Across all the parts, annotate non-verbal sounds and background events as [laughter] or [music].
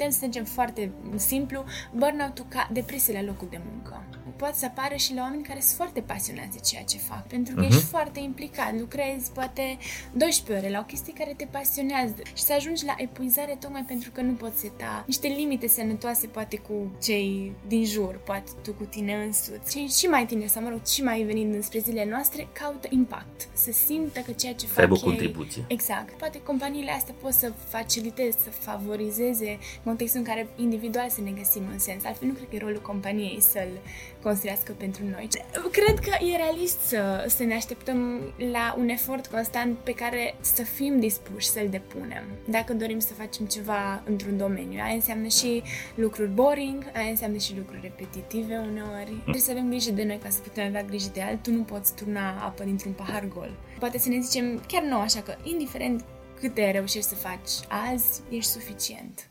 putem să zicem foarte simplu, burnout-ul ca depresie la locul de muncă. Poate să apară și la oameni care sunt foarte pasionați de ceea ce fac, pentru că uh-huh. ești foarte implicat, lucrezi poate 12 ore la o chestie care te pasionează și să ajungi la epuizare tocmai pentru că nu poți seta niște limite sănătoase poate cu cei din jur, poate tu cu tine însuți. Cei și mai tineri, sau mă rog, și mai venind înspre zilele noastre, caută impact, să simtă că ceea ce fac aibă o contribuție. Exact. Poate companiile astea pot să faciliteze, să favorizeze contextul în care individual să ne găsim un sens. Altfel nu cred că e rolul companiei să-l construiască pentru noi. Cred că e realist să, să ne așteptăm la un efort constant pe care să fim dispuși să-l depunem. Dacă dorim să facem ceva într-un domeniu. Aia înseamnă și lucruri boring, aia înseamnă și lucruri repetitive uneori. Trebuie să avem grijă de noi ca să putem avea grijă de altul. Nu poți turna apă dintr-un pahar gol. Poate să ne zicem chiar nou, așa că indiferent câte reușești să faci azi, ești suficient.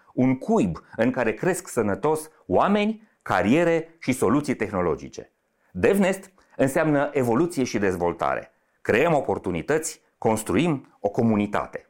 Un cuib în care cresc sănătos oameni, cariere și soluții tehnologice. DevNest înseamnă evoluție și dezvoltare. Creăm oportunități, construim o comunitate.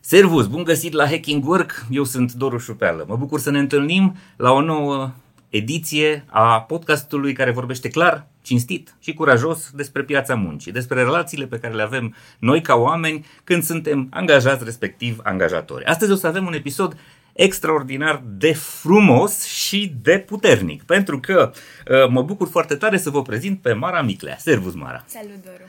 Servus, bun găsit la Hacking Work, eu sunt Doru Șupeală. Mă bucur să ne întâlnim la o nouă ediție a podcastului care vorbește clar, cinstit și curajos despre piața muncii, despre relațiile pe care le avem noi ca oameni când suntem angajați, respectiv angajatori. Astăzi o să avem un episod extraordinar de frumos și de puternic, pentru că uh, mă bucur foarte tare să vă prezint pe Mara Miclea. Servus, Mara! Salut, Doru!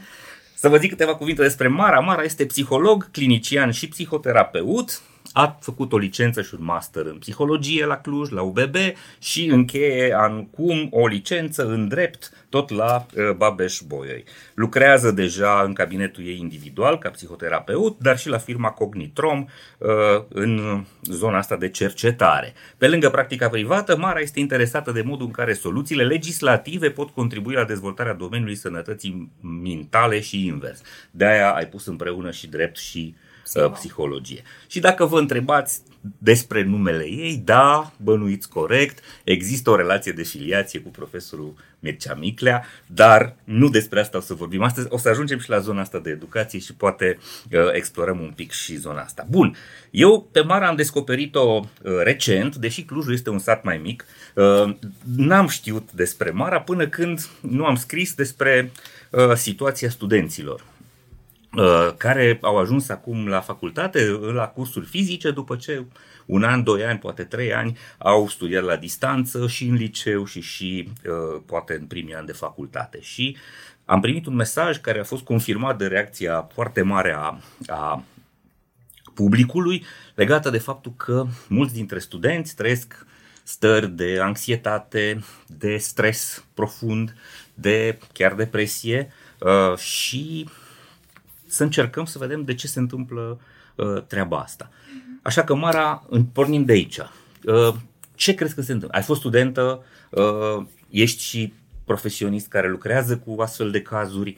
Să vă zic câteva cuvinte despre Mara. Mara este psiholog, clinician și psihoterapeut a făcut o licență și un master în psihologie la Cluj, la UBB și încheie acum o licență în drept tot la uh, Babeș Bolyai. Lucrează deja în cabinetul ei individual ca psihoterapeut, dar și la firma Cognitrom uh, în zona asta de cercetare. Pe lângă practica privată, Mara este interesată de modul în care soluțiile legislative pot contribui la dezvoltarea domeniului sănătății mentale și invers. De aia ai pus împreună și drept și Psiho. Psihologie. Și dacă vă întrebați despre numele ei, da, bănuiți corect, există o relație de filiație cu profesorul Mircea Miclea, dar nu despre asta o să vorbim astăzi. O să ajungem și la zona asta de educație și poate uh, explorăm un pic și zona asta. Bun, eu pe Mara am descoperit-o uh, recent, deși Clujul este un sat mai mic, uh, n-am știut despre Mara până când nu am scris despre uh, situația studenților Uh, care au ajuns acum la facultate, la cursuri fizice, după ce un an, doi ani, poate trei ani au studiat la distanță și în liceu și și uh, poate în primii ani de facultate. Și am primit un mesaj care a fost confirmat de reacția foarte mare a, a publicului legată de faptul că mulți dintre studenți trăiesc stări de anxietate, de stres profund, de chiar depresie uh, și să încercăm să vedem de ce se întâmplă uh, treaba asta. Așa că, Mara, pornim de aici. Uh, ce crezi că se întâmplă? Ai fost studentă, uh, ești și profesionist care lucrează cu astfel de cazuri.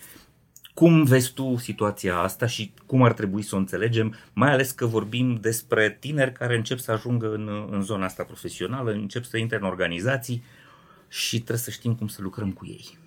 Cum vezi tu situația asta și cum ar trebui să o înțelegem, mai ales că vorbim despre tineri care încep să ajungă în, în zona asta profesională, încep să intre în organizații și trebuie să știm cum să lucrăm cu ei.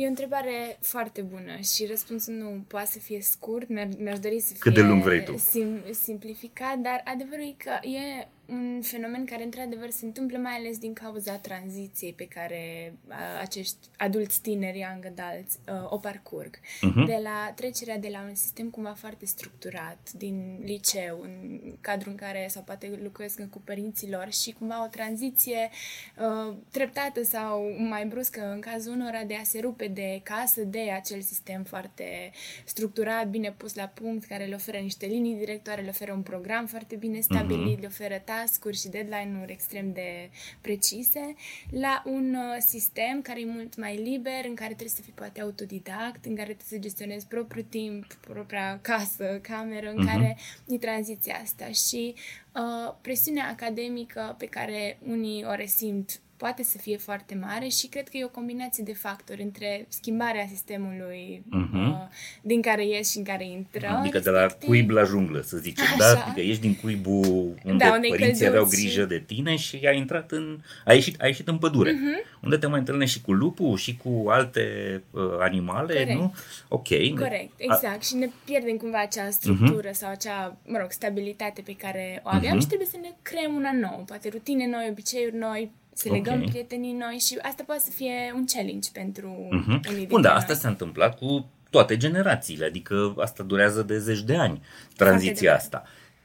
E o întrebare foarte bună și răspunsul nu poate să fie scurt, mi-aș dori să fie Cât de lung vrei tu? Sim, simplificat, dar adevărul e că e un fenomen care într-adevăr se întâmplă mai ales din cauza tranziției pe care uh, acești adulți tineri, young adults, uh, o parcurg. Uh-huh. De la trecerea de la un sistem cumva foarte structurat, din liceu, în cadrul în care sau poate lucrez cu părinții lor și cumva o tranziție uh, treptată sau mai bruscă în cazul unora de a se rupe de casă, de acel sistem foarte structurat, bine pus la punct, care le oferă niște linii directoare, le oferă un program foarte bine stabilit, uh-huh. le oferă task-uri și deadline-uri extrem de precise, la un uh, sistem care e mult mai liber, în care trebuie să fii poate autodidact, în care trebuie să gestionezi propriul timp, propria casă, cameră, în uh-huh. care e tranziția asta și uh, presiunea academică pe care unii o resimt poate să fie foarte mare și cred că e o combinație de factori între schimbarea sistemului uh-huh. uh, din care ies și în care intră. Adică de la cuib la junglă, să zicem, da? Așa. da? Adică ești din cuibul unde, da, unde părinții aveau grijă și... de tine și ai intrat în... ai ieșit, ai ieșit în pădure, uh-huh. unde te mai întâlnești și cu lupul și cu alte uh, animale, Corect. nu? Ok. Corect, exact. A... Și ne pierdem cumva acea structură uh-huh. sau acea, mă rog, stabilitate pe care o aveam uh-huh. și trebuie să ne creăm una nouă, poate rutine noi, obiceiuri noi, să legăm okay. prietenii noi și asta poate să fie un challenge pentru uh-huh. unii Bun, da, asta s-a întâmplat cu toate generațiile, adică asta durează de zeci de ani, tranziția asta.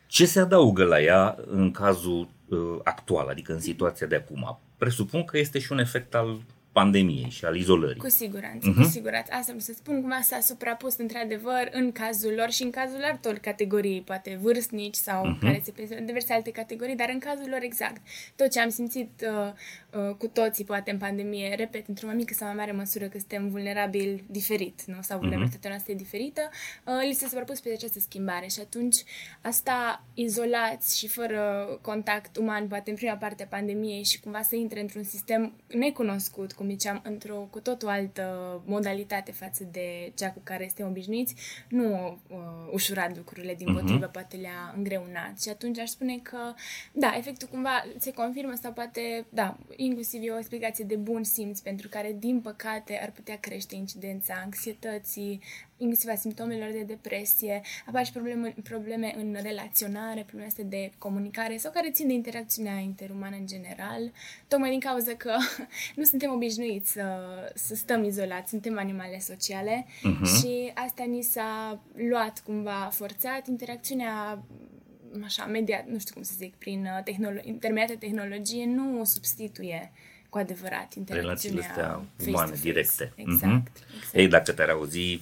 Ce se adaugă la ea în cazul uh, actual, adică în situația de acum? Presupun că este și un efect al pandemiei și al izolării. Cu siguranță, uh-huh. cu siguranță. Asta vreau să spun, cum s-a suprapus într-adevăr în cazul lor și în cazul altor categorii, poate vârstnici sau uh-huh. care se prezintă diverse alte categorii, dar în cazul lor exact. Tot ce am simțit uh, uh, cu toții, poate în pandemie, repet, într-o mai mică sau mai mare măsură că suntem vulnerabili diferit, nu? Sau mhm. vulnerabilitatea uh-huh. noastră e diferită, uh, li se suprapus pe această schimbare și atunci asta izolați și fără contact uman, poate în prima parte a pandemiei și cumva să intre într-un sistem necunoscut, cum cum ziceam, într-o cu totul altă modalitate față de cea cu care suntem obișnuiți, nu uh, ușurat lucrurile, din uh-huh. potrivă, poate le-a îngreunat. Și atunci aș spune că, da, efectul cumva se confirmă sau poate, da, inclusiv e o explicație de bun simț pentru care, din păcate, ar putea crește incidența anxietății, inclusiv a simptomelor de depresie, apar și probleme, probleme în relaționare, probleme astea de comunicare sau care țin de interacțiunea interumană în general, tocmai din cauza că [laughs] nu suntem obișnuiți să, să stăm izolați, suntem animale sociale uh-huh. și asta ni s-a luat cumva forțat, interacțiunea așa, media, nu știu cum să zic, prin uh, tehnolo- intermediată tehnologie nu substituie cu adevărat interacțiunea Relațiile astea umane, directe. Exact, uh-huh. exact. Ei, dacă te-ar auzi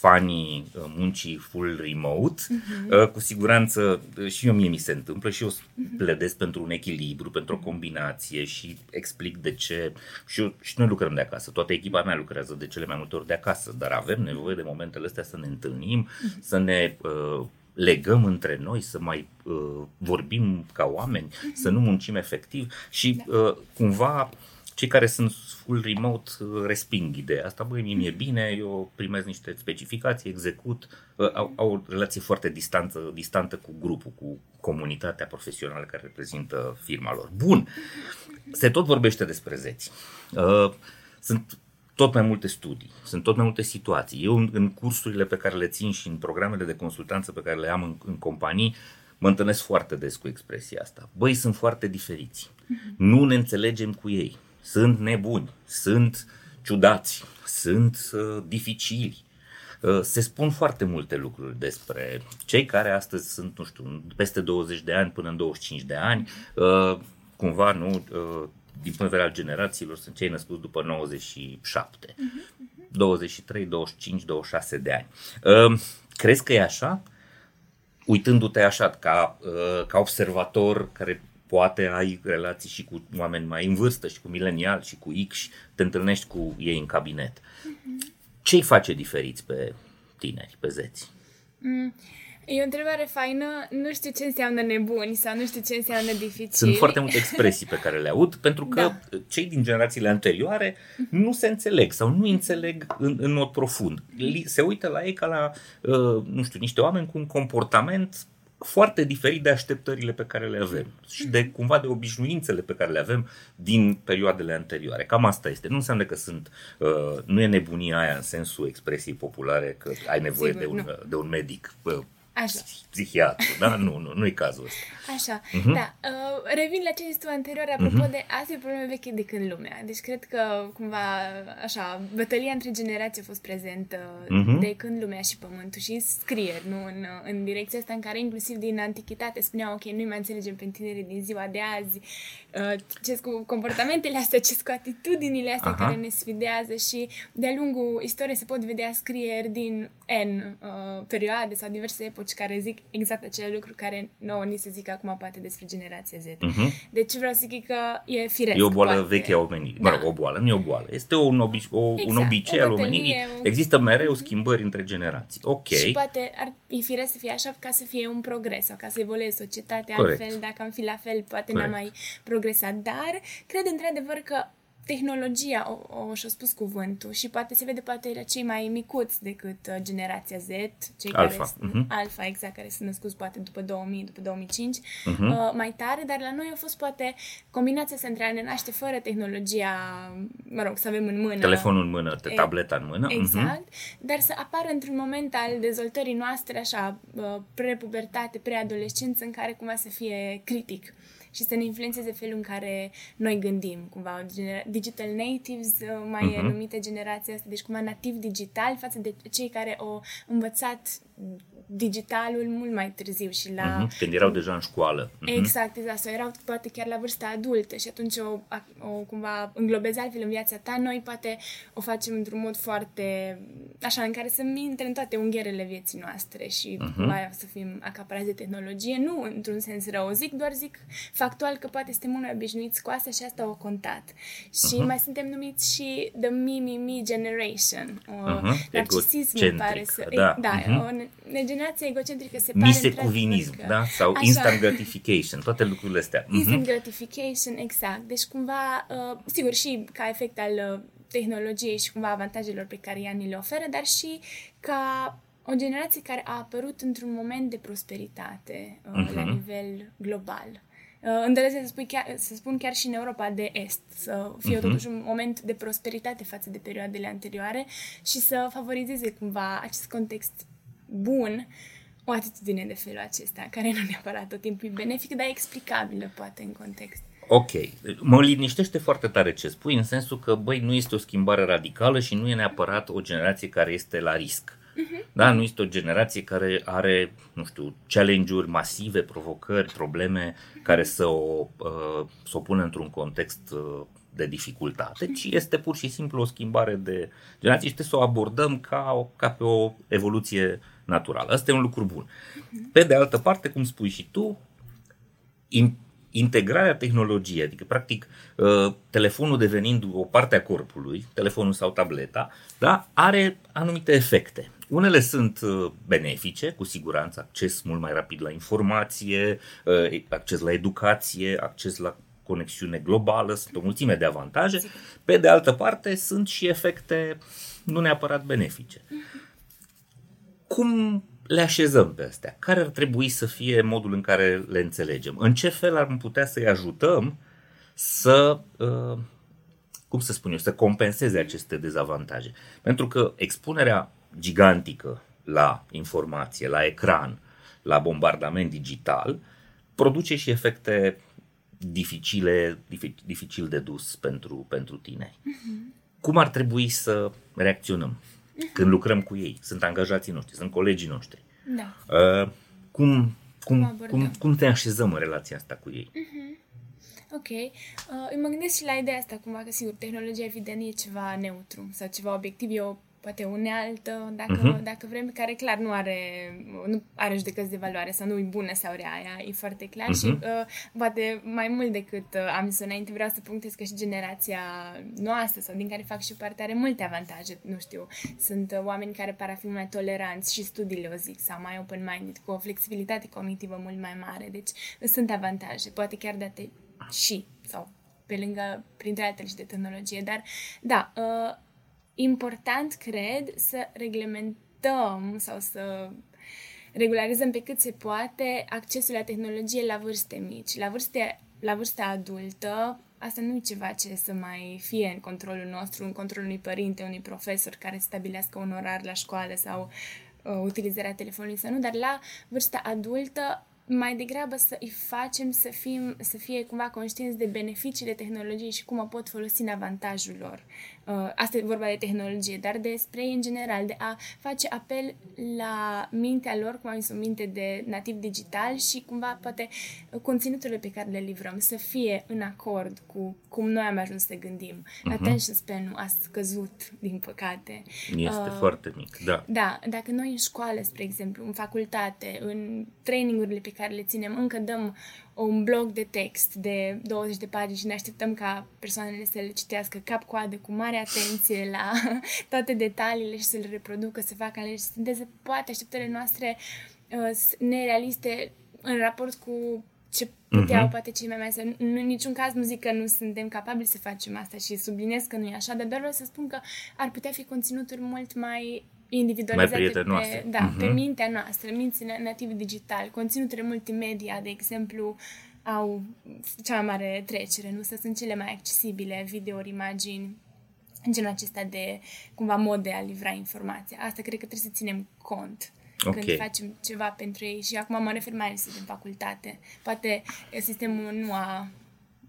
fanii uh, muncii full remote, uh-huh. cu siguranță uh, și eu mie mi se întâmplă și eu uh-huh. pledez pentru un echilibru, pentru o combinație și explic de ce. Și, eu, și noi lucrăm de acasă, toată echipa mea lucrează de cele mai multe ori de acasă, dar avem nevoie de momentele astea să ne întâlnim, uh-huh. să ne uh, legăm între noi, să mai uh, vorbim ca oameni, uh-huh. să nu muncim efectiv și da. uh, cumva cei care sunt full remote uh, resping ideea asta, băi, mie mi-e bine, eu primez niște specificații, execut, uh, au, au o relație foarte distanță, distantă cu grupul, cu comunitatea profesională care reprezintă firma lor. Bun, se tot vorbește despre zeți. Uh, sunt tot mai multe studii, sunt tot mai multe situații. Eu în, cursurile pe care le țin și în programele de consultanță pe care le am în, în companii, mă întâlnesc foarte des cu expresia asta. Băi, sunt foarte diferiți. Nu ne înțelegem cu ei sunt nebuni, sunt ciudați, sunt uh, dificili. Uh, se spun foarte multe lucruri despre cei care astăzi sunt, nu știu, peste 20 de ani până în 25 de ani, uh, cumva, nu, uh, din punct de vedere al generațiilor, sunt cei născuți după 97, uh-huh. 23, 25, 26 de ani. Uh, crezi că e așa? Uitându-te așa ca, uh, ca observator care poate ai relații și cu oameni mai în vârstă și cu milenial și cu X și te întâlnești cu ei în cabinet. Mm-hmm. Ce-i face diferiți pe tineri, pe zeți? Mm. E o întrebare faină, nu știu ce înseamnă nebuni sau nu știu ce înseamnă dificil. Sunt foarte multe expresii pe care le aud, pentru că da. cei din generațiile anterioare nu se înțeleg sau nu înțeleg în, în mod profund. Se uită la ei ca la, uh, nu știu, niște oameni cu un comportament foarte diferit de așteptările pe care le avem și de cumva de obișnuințele pe care le avem din perioadele anterioare. Cam asta este. Nu înseamnă că sunt, uh, nu e nebunia aia în sensul expresiei populare că ai nevoie Sigur, de, un, de un medic uh, Așa. psihiatru, da? Nu, nu, nu-i cazul ăsta. Așa, uh-huh. da. Uh, revin la ce ai tu anterior, apropo uh-huh. de asta e o problemă veche de când lumea. Deci cred că, cumva, așa, bătălia între generații a fost prezentă uh-huh. de când lumea și pământul și scrieri, nu? În, în direcția asta în care, inclusiv din antichitate, spuneau, ok, nu mai înțelegem pe tinerii din ziua de azi, uh, ce cu comportamentele astea, ce cu atitudinile astea uh-huh. care ne sfidează și de-a lungul istoriei se pot vedea scrieri din N uh, perioade sau diverse epoci care zic exact acele lucruri care nouă ni se zic acum poate despre generația Z. Uh-huh. Deci vreau să zic că e firesc. E o boală poate. veche a omenirii. Da. Mă rog, o boală, nu e o boală. Este un, obi- o, exact. un obicei o al bătălie, omenirii. un- Există mereu schimbări între generații. Ok. Și poate ar fi firesc să fie așa ca să fie un progres sau ca să evolueze societatea Corect. altfel, dacă am fi la fel, poate Corect. n-am mai progresat. Dar cred într-adevăr că tehnologia, o, o și-a spus cuvântul și poate se vede poate la cei mai micuți decât uh, generația Z, cei Alpha, care sunt, mhm. alfa, exact, care sunt născuți poate după 2000, după 2005, Mhm. uh, mai tare, dar la noi a fost poate combinația să între a ne naște fără tehnologia, mă rog, să avem în mână. Telefonul în mână, E- tableta în mână. mhm. Exact, dar să apară într-un moment al dezvoltării noastre, așa, uh, prepubertate, preadolescență, în care cumva să fie critic și să ne influențeze felul în care noi gândim, cumva, genera- digital natives, uh, mai e Mhm. numită generația asta, deci cumva nativ digital față de cei care au învățat digitalul mult mai târziu și la... Mhm. Când erau deja în școală. Mhm. Exact, exact. Sau erau poate chiar la vârsta adultă și atunci o, o cumva înglobezi altfel în viața ta. Noi poate o facem într-un mod foarte așa, în care să intre în toate ungherele vieții noastre și uh-huh. cumva să fim acaparați de tehnologie. Nu într-un sens rău, zic, doar zic factual că poate suntem mult mai obișnuiți cu asta și asta o contat. Și Mhm. mai suntem numiți și the me, me, me generation. O, Mhm. narcisismul pare să... Egocentrică, da. da Mhm. o ne- ne- generația egocentrică se pare Misecuvinism, într-adevăr da? că- Sau Așa. instant gratification, toate lucrurile astea. Mhm. Instant gratification, exact. Deci cumva, uh, sigur, și ca efect al uh, tehnologiei și cumva avantajelor pe care ea ni le oferă, dar și ca o generație care a apărut într-un moment de prosperitate uh, Mhm. la nivel global. Uh, îndrăznesc să, spui chiar, să spun chiar și în Europa de Est, să fie Mhm. totuși un moment de prosperitate față de perioadele anterioare și să favorizeze cumva acest context bun, o atitudine de felul acesta, care nu neapărat tot timpul e benefică, dar e explicabilă, poate, în context. Ok. Mă liniștește foarte tare ce spui, în sensul că, băi, nu este o schimbare radicală și nu e neapărat o generație care este la risc. Da, nu este o generație care are, nu știu, challenge-uri masive, provocări, probleme care să o, uh, să o pună într-un context uh, de dificultate, ci este pur și simplu o schimbare de generație și trebuie să o abordăm ca, o, ca pe o evoluție naturală. Asta e un lucru bun. Pe de altă parte, cum spui și tu, in, integrarea tehnologiei, adică practic uh, telefonul devenind o parte a corpului, telefonul sau tableta, da, are anumite efecte. Unele sunt uh, benefice, cu siguranță, acces mult mai rapid la informație, uh, acces la educație, acces la conexiune globală, sunt o mulțime de avantaje. Pe de altă parte, sunt și efecte nu neapărat benefice. Cum le așezăm pe astea? Care ar trebui să fie modul în care le înțelegem? În ce fel ar putea să-i ajutăm să, uh, cum să spun eu, să compenseze aceste dezavantaje? Pentru că expunerea gigantică la informație, la ecran, la bombardament digital, produce și efecte dificile, difi- dificil de dus pentru, pentru tineri. Cum ar trebui să reacționăm când lucrăm cu ei? Sunt angajații noștri, sunt colegii noștri. Da. Uh, cum, Cum cum, abordăm? cum, cum te așezăm în relația asta cu ei? Ok. Uh, eu mă gândesc și la ideea asta, cumva, că sigur, tehnologia evident e ceva neutru sau ceva obiectiv, e o poate unealtă, dacă, Mhm. dacă vrem, care clar nu are, nu are judecăți de valoare sau nu e bună sau rea, aia e foarte clar și Mhm. uh, poate mai mult decât uh, am zis înainte, vreau să punctez că și generația noastră sau din care fac și parte are multe avantaje, nu știu, sunt uh, oameni care par a fi mai toleranți și studiile o zic, sau mai open-minded, cu o flexibilitate cognitivă mult mai mare, deci sunt avantaje, poate chiar date și, sau pe lângă, printre altele și de tehnologie, dar da, uh, important, cred, să reglementăm sau să regularizăm pe cât se poate accesul la tehnologie la vârste mici. La, vârste, la vârsta adultă, asta nu e ceva ce să mai fie în controlul nostru, în controlul unui părinte, unui profesor care să stabilească un orar la școală sau uh, utilizarea telefonului sau nu, dar la vârsta adultă mai degrabă să îi facem să, fim, să fie cumva conștienți de beneficiile tehnologiei și cum o pot folosi în avantajul lor. Uh, asta e vorba de tehnologie, dar despre ei în general, de a face apel la mintea lor, cum am zis, o minte de nativ digital și cumva poate conținuturile pe care le livrăm să fie în acord cu cum noi am ajuns să gândim. Uh-huh. Attention span a scăzut, din păcate. Este uh, foarte mic, da. Da, dacă noi în școală, spre exemplu, în facultate, în trainingurile pe care le ținem. Încă dăm un blog de text de 20 de pagini și ne așteptăm ca persoanele să le citească cap-coadă cu mare atenție la [laughs] toate detaliile și să le reproducă, să facă alegeri, să sinteze poate așteptările noastre uh, nerealiste în raport cu ce puteau uh-huh. poate cei mai mari să... În niciun caz nu zic că nu suntem capabili să facem asta și subliniez că nu e așa, dar doar vreau să spun că ar putea fi conținuturi mult mai individualizate mai pe, da, uh-huh. pe mintea noastră, minții nativi digital, conținuturile multimedia, de exemplu, au cea mai mare trecere, nu? Să sunt cele mai accesibile, videouri, imagini, în genul acesta de, cumva, mod de a livra informația. Asta cred că trebuie să ținem cont okay. când facem ceva pentru ei și acum mă refer mai ales din facultate. Poate sistemul nu a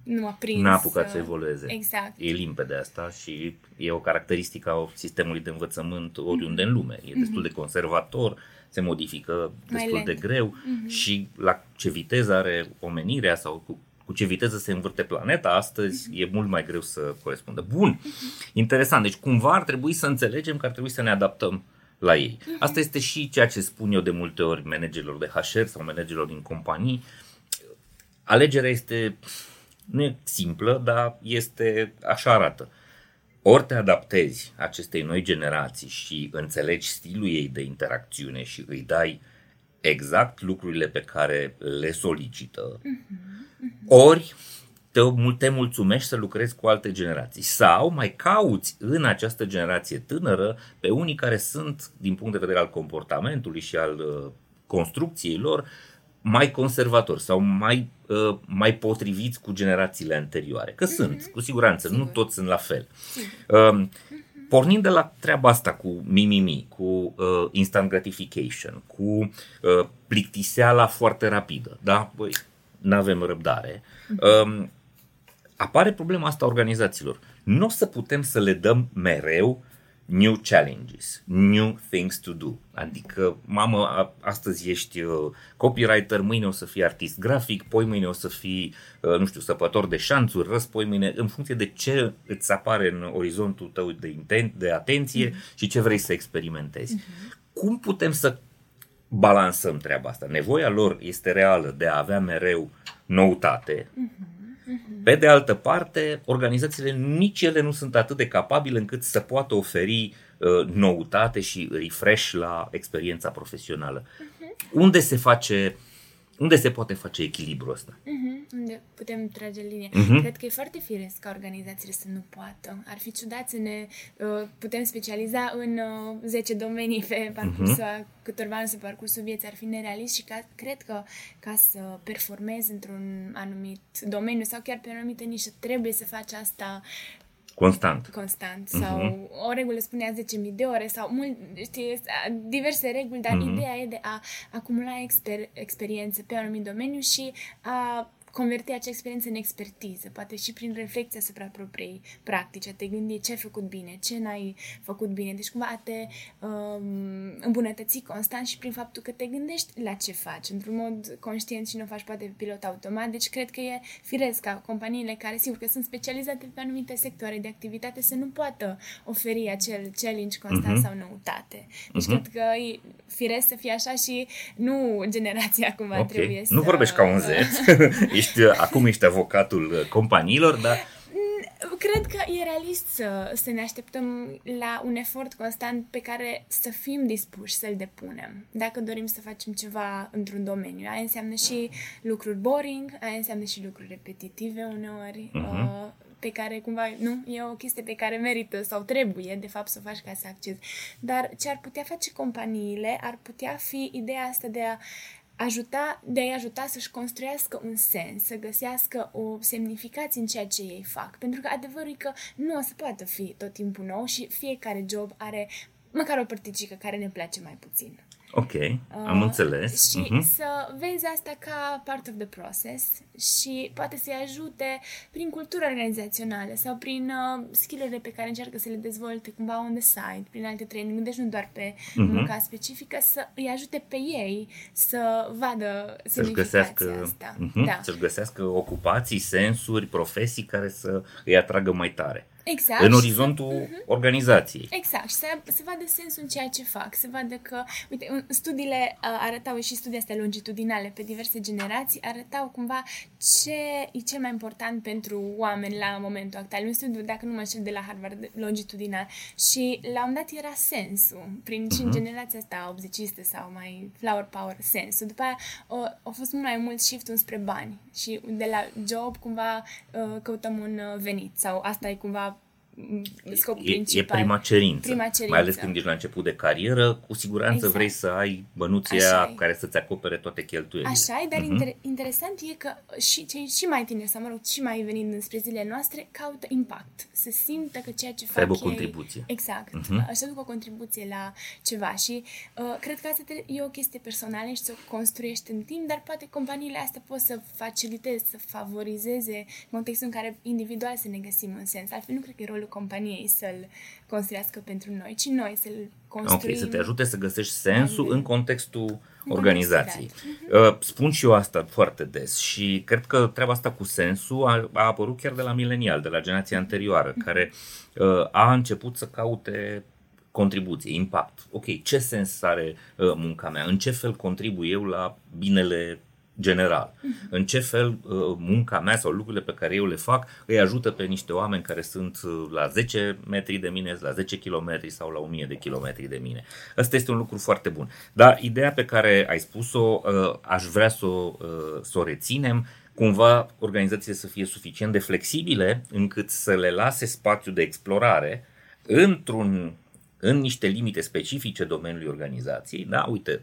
nu a prins. N-a apucat să evolueze. Exact. E limpede asta și e o caracteristică a sistemului de învățământ oriunde mm-hmm. în lume. E destul de conservator, se modifică destul de greu mm-hmm. și la ce viteză are omenirea sau cu, cu ce viteză se învârte planeta astăzi, mm-hmm. e mult mai greu să corespundă. Bun, mm-hmm. interesant. Deci cumva ar trebui să înțelegem că ar trebui să ne adaptăm la ei. Mm-hmm. Asta este și ceea ce spun eu de multe ori managerilor de HR sau managerilor din companii. Alegerea este nu e simplă, dar este așa arată. Ori te adaptezi acestei noi generații și înțelegi stilul ei de interacțiune și îi dai exact lucrurile pe care le solicită, ori te, te mulțumești să lucrezi cu alte generații sau mai cauți în această generație tânără pe unii care sunt, din punct de vedere al comportamentului și al uh, construcției lor, mai conservatori sau mai, uh, mai potriviți cu generațiile anterioare. Că mm-hmm. sunt, cu siguranță, Sigur. nu toți sunt la fel. Uh, pornind de la treaba asta cu mimimi, cu uh, instant gratification, cu uh, plictiseala foarte rapidă, da? Băi, nu avem răbdare. Uh, apare problema asta a organizațiilor. Nu o să putem să le dăm mereu new challenges, new things to do. Adică, mamă, astăzi ești uh, copywriter, mâine o să fii artist grafic, poi mâine o să fii, uh, nu știu, săpător de șanțuri, răspoi mâine, în funcție de ce îți apare în orizontul tău de intent, de atenție mm-hmm. și ce vrei să experimentezi. Mm-hmm. Cum putem să balansăm treaba asta? Nevoia lor este reală de a avea mereu noutate, mm-hmm Mhm. Pe de altă parte, organizațiile nici ele nu sunt atât de capabile încât să poată oferi uh, noutate și refresh la experiența profesională. Uh-huh. Unde se face unde se poate face echilibrul ăsta? Uh-huh. Unde putem trage linie. Uh-huh. Cred că e foarte firesc ca organizațiile să nu poată. Ar fi ciudat să ne uh, putem specializa în uh, 10 domenii pe parcursul uh-huh. câtorva ani, pe parcursul vieții. Ar fi nerealist și ca, cred că ca să performezi într-un anumit domeniu sau chiar pe o anumită nișă, trebuie să faci asta Constant. Constant. Uh-huh. Sau o regulă spunea 10.000 de ore sau mult, știi, diverse reguli, dar uh-huh. ideea e de a acumula exper- experiență pe un anumit domeniu și a converti acea experiență în expertiză, poate și prin reflexia asupra propriei practici, a te gândi ce ai făcut bine, ce n-ai făcut bine, deci cumva a te um, îmbunătăți constant și prin faptul că te gândești la ce faci, într-un mod conștient și nu faci poate pilot automat, deci cred că e firesc ca companiile care, sigur că sunt specializate pe anumite sectoare de activitate, să nu poată oferi acel challenge constant uh-huh. sau noutate. Deci uh-huh. cred că e firesc să fie așa și nu generația cumva okay. trebuie să... Nu vorbești ca un zet. [laughs] ești, acum ești avocatul companiilor, dar cred că e realist să, să ne așteptăm la un efort constant pe care să fim dispuși să-l depunem. Dacă dorim să facem ceva într-un domeniu. Aia înseamnă și lucruri boring, aia înseamnă și lucruri repetitive uneori, uh-huh. uh, pe care cumva, nu, e o chestie pe care merită sau trebuie, de fapt, să o faci ca să accesi. Dar ce ar putea face companiile ar putea fi ideea asta de a ajuta, de a-i ajuta să-și construiască un sens, să găsească o semnificație în ceea ce ei fac. Pentru că adevărul e că nu o să poată fi tot timpul nou și fiecare job are măcar o părticică care ne place mai puțin. Ok, am uh, înțeles. Și uh-huh. să vezi asta ca part of the process și poate să-i ajute prin cultura organizațională sau prin uh, skill-urile pe care încearcă să le dezvolte cumva on the side, prin alte training, deci nu doar pe uh-huh. munca specifică, să îi ajute pe ei să vadă să-și găsească, asta. Uh-huh. Da. Să-și găsească ocupații, sensuri, profesii care să îi atragă mai tare. Exact. în orizontul uh-huh. organizației. Exact. Și să, să vadă sensul în ceea ce fac. Să vadă că, uite, studiile uh, arătau și studii astea longitudinale pe diverse generații, arătau cumva ce e cel mai important pentru oameni la momentul actual. Un studiu, dacă nu mă știu, de la Harvard, longitudinal. Și la un dat era sensul. Prin uh-huh. și în mhm. generația asta 80 sau mai flower power sensul. După aia a fost mult mai mult shift spre bani. Și de la job cumva uh, căutăm un uh, venit sau asta e cumva scopul e, principal. E prima cerință. prima cerință. Mai ales când ești la început de carieră, cu siguranță exact. vrei să ai bănuția care să-ți acopere toate cheltuielile. Așa e, dar uh-huh. inter- interesant e că și cei și mai tineri, sau mă rog, și mai venind spre zilele noastre, caută impact. Să simtă că ceea ce fac Să aibă o contribuție. Exact. Uh-huh. Să ducă o contribuție la ceva și uh, cred că asta e o chestie personală și să o construiești în timp, dar poate companiile astea pot să faciliteze, să favorizeze contextul în care individual să ne găsim în sens. Altfel nu cred că e rolul companiei să-l construiască pentru noi, ci noi să-l construim. Ok, să te ajute să găsești sensul în contextul în organizației. Uh, spun și eu asta foarte des și cred că treaba asta cu sensul a, a apărut chiar de la milenial, de la generația anterioară, uh-huh. care uh, a început să caute contribuție, impact. Ok, ce sens are uh, munca mea? În ce fel contribuie eu la binele general. Uh-huh. În ce fel uh, munca mea sau lucrurile pe care eu le fac îi ajută pe niște oameni care sunt uh, la 10 metri de mine, la 10 km sau la 1000 de kilometri de mine. Asta este un lucru foarte bun. Dar ideea pe care ai spus-o, uh, aș vrea să o, să o reținem, cumva organizațiile să fie suficient de flexibile încât să le lase spațiu de explorare într-un în niște limite specifice domeniului organizației, da, uite,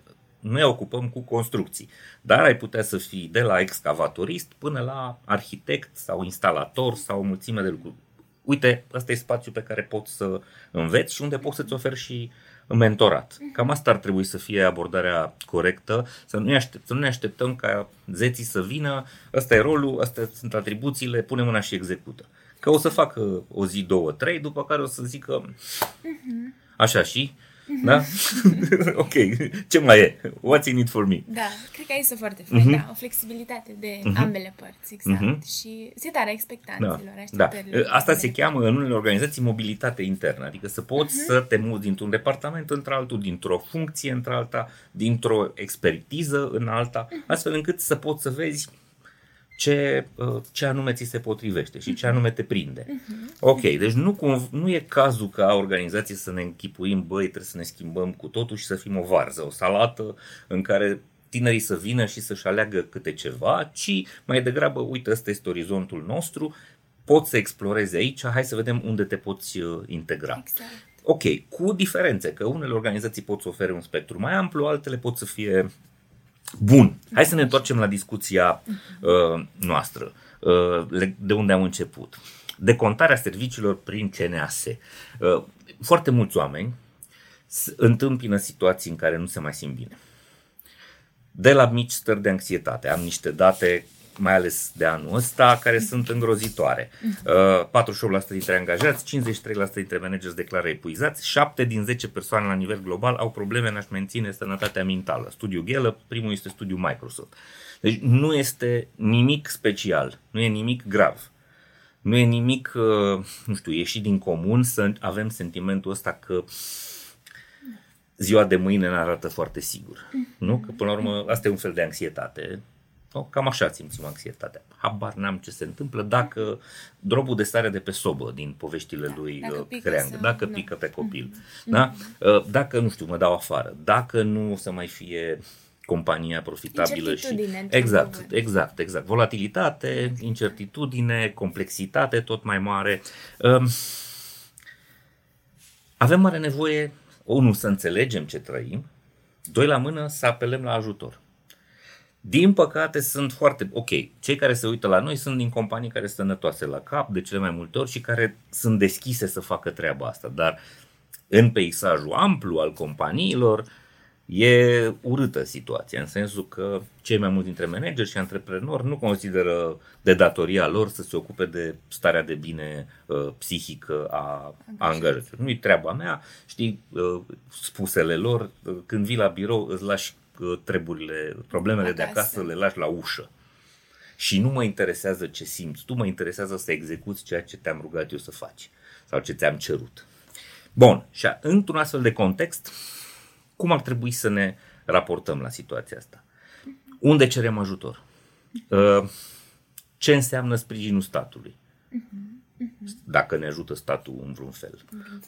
ne ocupăm cu construcții. Dar ai putea să fii de la excavatorist până la arhitect sau instalator sau o mulțime de lucruri. Uite, ăsta e spațiu pe care poți să înveți și unde poți să-ți oferi și mentorat. Cam asta ar trebui să fie abordarea corectă, să nu ne, aștept, să nu ne așteptăm ca zeții să vină, ăsta e rolul, astea sunt atribuțiile, pune mâna și execută. Că o să facă o zi, două, trei, după care o să zică așa și da? [laughs] ok. Ce mai e? What's in it for me? Da, cred că este foarte fain, uh-huh. da. O flexibilitate de uh-huh. ambele părți, exact. Uh-huh. Și setarea expectațiilor, da. da. Asta se cheamă în unele organizații mobilitate internă, adică să poți uh-huh. să te muți dintr-un departament într-altul, dintr-o funcție într-alta, dintr-o expertiză în alta, uh-huh. astfel încât să poți să vezi ce, uh, ce anume ți se potrivește și ce anume te prinde. Uh-huh. Ok, deci nu, nu e cazul ca organizație să ne închipuim, băi, trebuie să ne schimbăm cu totul și să fim o varză, o salată în care tinerii să vină și să-și aleagă câte ceva, ci mai degrabă, uite, ăsta este orizontul nostru, poți să explorezi aici, hai să vedem unde te poți uh, integra. Exact. Ok, cu diferențe, că unele organizații pot să ofere un spectru mai amplu, altele pot să fie Bun, hai să ne întoarcem la discuția uh, noastră. Uh, de unde am început? Decontarea serviciilor prin CNAS. Uh, foarte mulți oameni întâmpină situații în care nu se mai simt bine. De la mici stări de anxietate. Am niște date mai ales de anul ăsta, care sunt îngrozitoare. Uh, 48% dintre angajați, 53% dintre manageri declară epuizați, 7 din 10 persoane la nivel global au probleme în a-și menține sănătatea mentală. Studiul Gallup, primul este studiul Microsoft. Deci nu este nimic special, nu e nimic grav. Nu e nimic, uh, nu știu, ieșit din comun să avem sentimentul ăsta că ziua de mâine ne arată foarte sigur. Nu? Că până la urmă asta e un fel de anxietate No, cam așa simțim anxietatea. Habar n-am ce se întâmplă dacă drobul de stare de pe sobă din poveștile da, lui dacă uh, Creang, dacă nu. pică pe copil, mm-hmm. da? Uh, dacă, nu știu, mă dau afară, dacă nu o să mai fie compania profitabilă și exact, exact, exact. Volatilitate, incertitudine, complexitate tot mai mare. Um, avem mare nevoie, unul, să înțelegem ce trăim, doi la mână, să apelăm la ajutor. Din păcate sunt foarte, ok, cei care se uită la noi sunt din companii care sunt sănătoase la cap de cele mai multe ori și care sunt deschise să facă treaba asta, dar în peisajul amplu al companiilor e urâtă situația, în sensul că cei mai mulți dintre manageri și antreprenori nu consideră de datoria lor să se ocupe de starea de bine uh, psihică a angajaților. Nu-i treaba mea, știi, uh, spusele lor, uh, când vii la birou îți lași treburile, problemele acasă. de acasă le lași la ușă. Și nu mă interesează ce simți, tu mă interesează să execuți ceea ce te-am rugat eu să faci. sau ce ți-am cerut. Bun, și într-un astfel de context, cum ar trebui să ne raportăm la situația asta? Unde cerem ajutor? Uh, ce înseamnă sprijinul statului? Dacă ne ajută statul în vreun fel.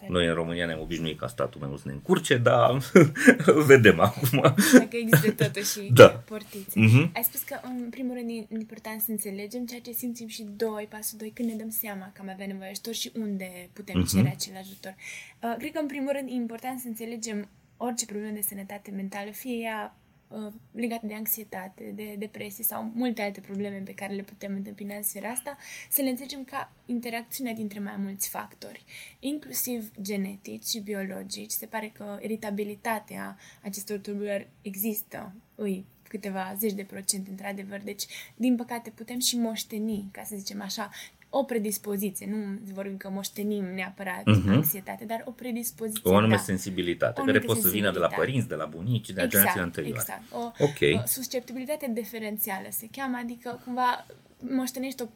Noi în România ne-am obișnuit ca statul mai mult să ne încurce, dar [laughs] vedem acum. Dacă există totuși Da. portițe. Mhm. Ai spus că, în primul rând, e important să înțelegem ceea ce simțim și doi, pasul doi, când ne dăm seama că am avea nevoie de ajutor și unde putem Mhm. cere acel ajutor. Uh, cred că, în primul rând, e important să înțelegem orice problemă de sănătate mentală, fie ea uh, legată de anxietate, de depresie sau multe alte probleme pe care le putem întâmpina în sfera asta, să le înțelegem ca interacțiunea dintre mai mulți factori, inclusiv genetici și biologici. Se pare că iritabilitatea acestor tulburări există, îi câteva zeci de procente, într-adevăr. Deci, din păcate, putem și moșteni, ca să zicem așa, o predispoziție. Nu vorbim că moștenim neapărat Mhm. anxietate, dar o predispoziție. O anume da. sensibilitate, O care anumită poate să vină de la sensibilitate. părinți, de la bunici, de la generațiile anterioare. Exact. O, Ok. o susceptibilitate diferențială se cheamă, adică cumva moștenești o,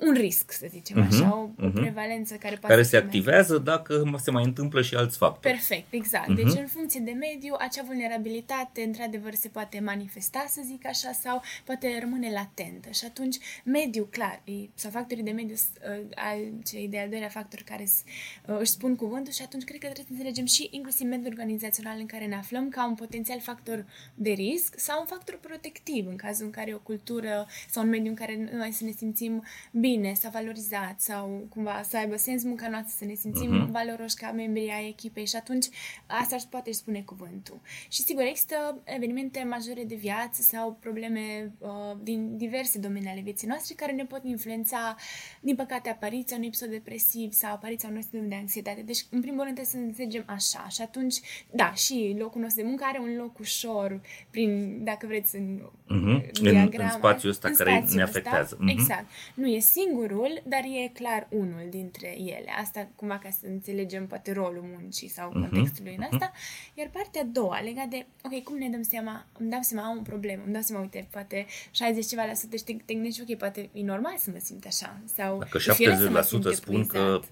un risc, să zicem Mhm, așa, o, o mhm. prevalență care poate Care să se fie mai activează dacă se mai întâmplă și alți factori. Perfect, exact. Mhm. Deci, în funcție de mediu, acea vulnerabilitate, într-adevăr, se poate manifesta, să zic așa, sau poate rămâne latentă. Și atunci, mediul, clar, e, sau factorii de mediu, uh, al cei de-al doilea factor care s- uh, își spun cuvântul și atunci cred că trebuie să înțelegem și inclusiv mediul organizațional în care ne aflăm ca un potențial factor de risc sau un factor protectiv în cazul în care e o cultură sau un mediu în care noi să ne simțim bine, să valorizați sau cumva să aibă sens munca noastră, să ne simțim Mhm. valoroși ca membri ai echipei și atunci asta își poate își spune cuvântul. Și sigur, există evenimente majore de viață sau probleme uh, din diverse domenii ale vieții noastre care ne pot influența, din păcate, apariția unui episod depresiv sau apariția unui sindrom de anxietate. Deci, în primul rând, trebuie să înțelegem așa. Și atunci, da, și locul nostru de muncă are un loc ușor prin, dacă vreți, în Mhm. În- diagramă, în spațiul ăsta în care spațiul ne ăsta. afectează. Mhm. Exact. Nu e singurul, dar e clar unul dintre ele. Asta cumva ca să înțelegem poate rolul muncii sau Mhm, contextului în asta. Iar partea a doua, legat de, ok, cum ne dăm seama, îmi dau seama, am o problemă, îmi dau seama, uite, poate 60 ceva la sută și te, te gândești, ok, poate e normal să mă simt așa. Sau Dacă e firesc să mă 70% simt spun că epuizat.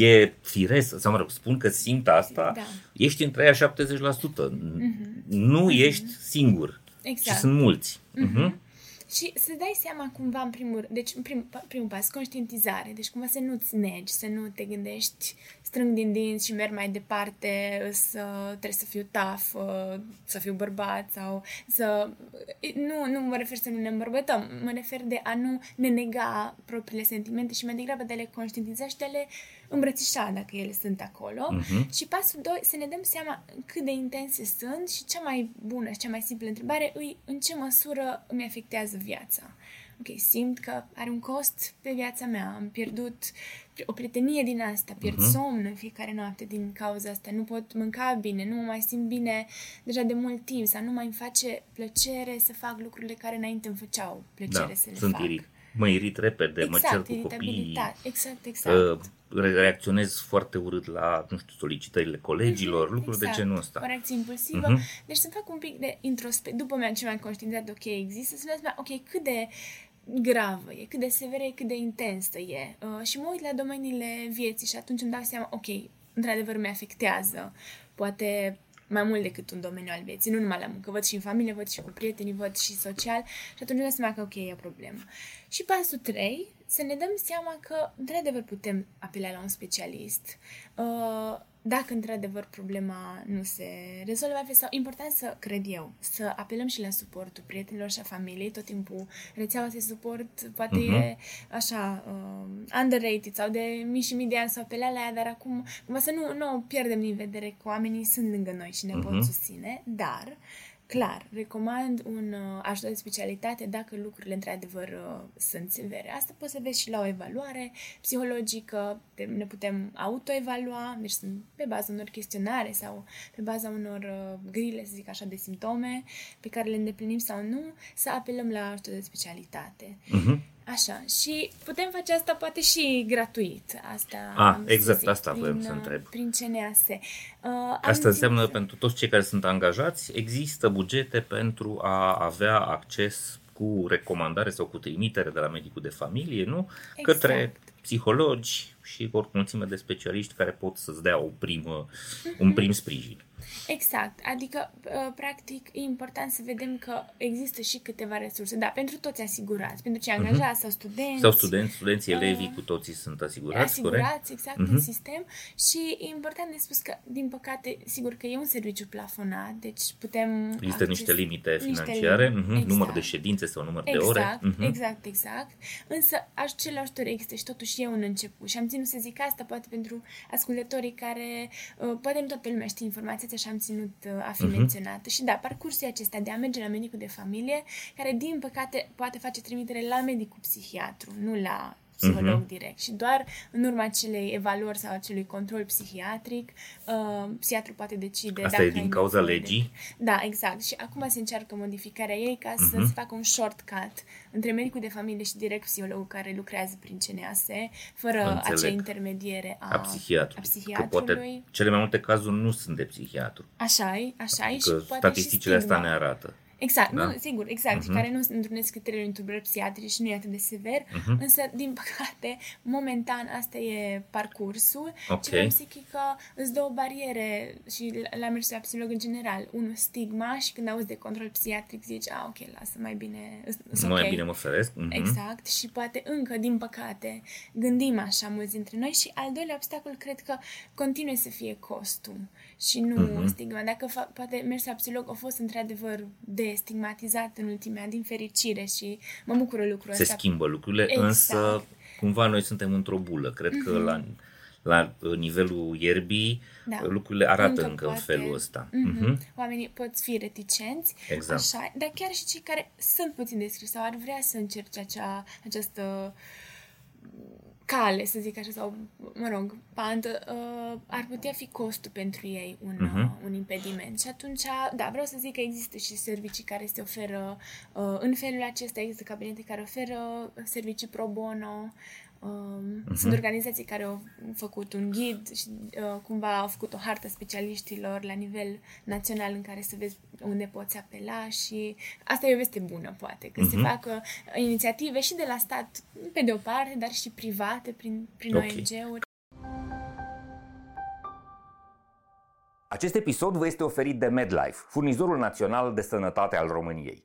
e firesc, sau mă rog, spun că simt asta, Da. ești între aia 70%. Nu ești singur. Exact. Și sunt mulți. Mhm. Și să dai seama cumva în primul deci în prim, primul pas, conștientizare, deci cumva să nu-ți negi, să nu te gândești strâng din dinți și merg mai departe, să trebuie să fiu tough, uh, să fiu bărbat sau să... Nu, nu mă refer să nu ne îmbărbătăm, mă refer de a nu ne nega propriile sentimente și mai degrabă de a le conștientiza și de a le îmbrățișa dacă ele sunt acolo. Mhm. Și pasul 2, să ne dăm seama cât de intense sunt și cea mai bună și cea mai simplă întrebare îi în ce măsură îmi afectează viața. Ok, simt că are un cost pe viața mea, am pierdut o prietenie din asta, pierd Mhm. somn în fiecare noapte din cauza asta, nu pot mânca bine, nu mă mai simt bine deja de mult timp sau nu mai îmi face plăcere să fac lucrurile care înainte îmi făceau plăcere Da, să le sunt fac. irit. Mă irit repede, mă cer cu copiii, iritabilitate. Exact, exact. uh, re- reacționez foarte urât la, nu știu, solicitările colegilor, Mhm, lucruri de genul ăsta. O reacție impulsivă. Mhm. Deci să fac un pic de introspect. După mi-am ce mi-am conștientizat, ok, există, să-mi dau seama, ok, cât de gravă e, cât de severă e, cât de intensă e. Uh, și mă uit la domeniile vieții și atunci îmi dau seama, ok, într-adevăr mi afectează. Poate mai mult decât un domeniu al vieții, nu numai la muncă, văd și în familie, văd și cu prietenii, văd și social și atunci îmi dau seama că ok, e o problemă. Și pasul 3, să ne dăm seama că într-adevăr putem apela la un specialist. Uh, dacă într-adevăr problema nu se rezolvă altfel sau important să, cred eu, să apelăm și la suportul prietenilor și a familiei, tot timpul rețeaua de suport poate Mhm. e așa uh, underrated sau de mii și mii de ani sau apela la ea, dar acum cumva să nu, nu o pierdem din vedere că oamenii sunt lângă noi și ne Mhm. pot susține, dar Clar, recomand un uh, ajutor de specialitate dacă lucrurile într-adevăr uh, sunt severe. Asta poți să vezi și la o evaluare psihologică, te, ne putem autoevalua, deci sunt pe baza unor chestionare sau pe baza unor uh, grile, să zic așa, de simptome pe care le îndeplinim sau nu, să apelăm la ajutor de specialitate. Mhm. Așa, și putem face asta poate și gratuit. Asta Ah, am să exact, zic, asta voiam prin, să uh, întreb. Prin CNAS. Uh, am Asta înseamnă ținut- pentru toți cei care sunt angajați, există bugete pentru a avea acces cu recomandare sau cu trimitere de la medicul de familie, nu? Exact. Către psihologi și o mulțime de specialiști care pot să-ți dea o primă, un prim sprijin. Exact, adică, uh, practic, e important să vedem că există și câteva resurse, da, pentru toți asigurați, pentru cei angajați uh-huh. sau studenți. Mhm. Sau studenți, studenții, elevii, uh, cu toții sunt asigurați, asigurați, corect? exact, uh-huh. în sistem și e important de spus că, din păcate, sigur că e un serviciu plafonat, deci putem... Există acces... niște limite niște financiare, limite, uh-huh, număr exact. de ședințe sau număr de Exact, ore. uh-huh. exact, exact. Însă acele ajutori există și totuși e un început. Și am ținut să zic asta, poate pentru ascultătorii care, uh, poate nu toată lumea știe informația, așa am ținut uh, a fi uh-huh. menționată. Și da, parcursul acesta de a merge la medicul de familie, care din păcate poate face trimitere la medicul psihiatru, nu la psiholog uh-huh. direct. Și doar în urma acelei evaluări sau acelui control psihiatric, uh, psihiatru poate decide Asta dacă e din ai cauza nevoie de- legii? Da, exact. Și acum se încearcă modificarea ei ca să Mhm. se facă un shortcut între medicul de familie și direct psihologul care lucrează prin CNAS, fără Înțeleg. acea intermediere a, A psihiatrului. A Că psihiatrului. poate cele mai multe cazuri nu sunt de psihiatru. Așa e, așa e. Că și poate statisticile și astea stigma. ne arată. Exact, Da? nu, sigur, exact, Mhm. care nu întrunesc criteriile unui tulburări psihiatrice și nu e atât de sever, Mhm. însă, din păcate, momentan asta e parcursul. Ok. Ce vreau să zic e că îți dă o bariere și la- la mers la psiholog în general, unul stigma și când auzi de control psihiatric zici, a, ok, lasă, mai bine, îs- Mai ok. bine mă feresc. Mhm. Exact, și poate încă, din păcate, gândim așa mulți dintre noi și al doilea obstacol cred că continue să fie costul și nu Mhm. stigma. Dacă fa- poate mers la psiholog a fost într-adevăr destigmatizat în ultimii ani, din fericire și mă bucură lucrul Se ăsta. schimbă lucrurile, Exact. însă cumva noi suntem într-o bulă. Cred că la, la uh, nivelul ierbii Da. lucrurile arată Încă încă, în poate. felul ăsta. Mhm. Mhm. Oamenii pot fi reticenți, Exact. așa, dar chiar și cei care sunt puțin descriși sau ar vrea să încerce acea, această cale, să zic așa, sau, mă rog, pantă, uh, ar putea fi costul pentru ei un, uh, Mhm. un impediment. Și atunci, da, vreau să zic că există și servicii care se oferă uh, în felul acesta, există cabinete care oferă servicii pro bono, Um, Sunt organizații care au făcut un ghid și uh, cumva au făcut o hartă specialiștilor la nivel național în care să vezi unde poți apela și asta e o veste bună, poate, că se Mhm. facă uh, inițiative și de la stat, pe de o parte, dar și private, prin, prin Ok. ONG-uri. Acest episod vă este oferit de MedLife, furnizorul național de sănătate al României.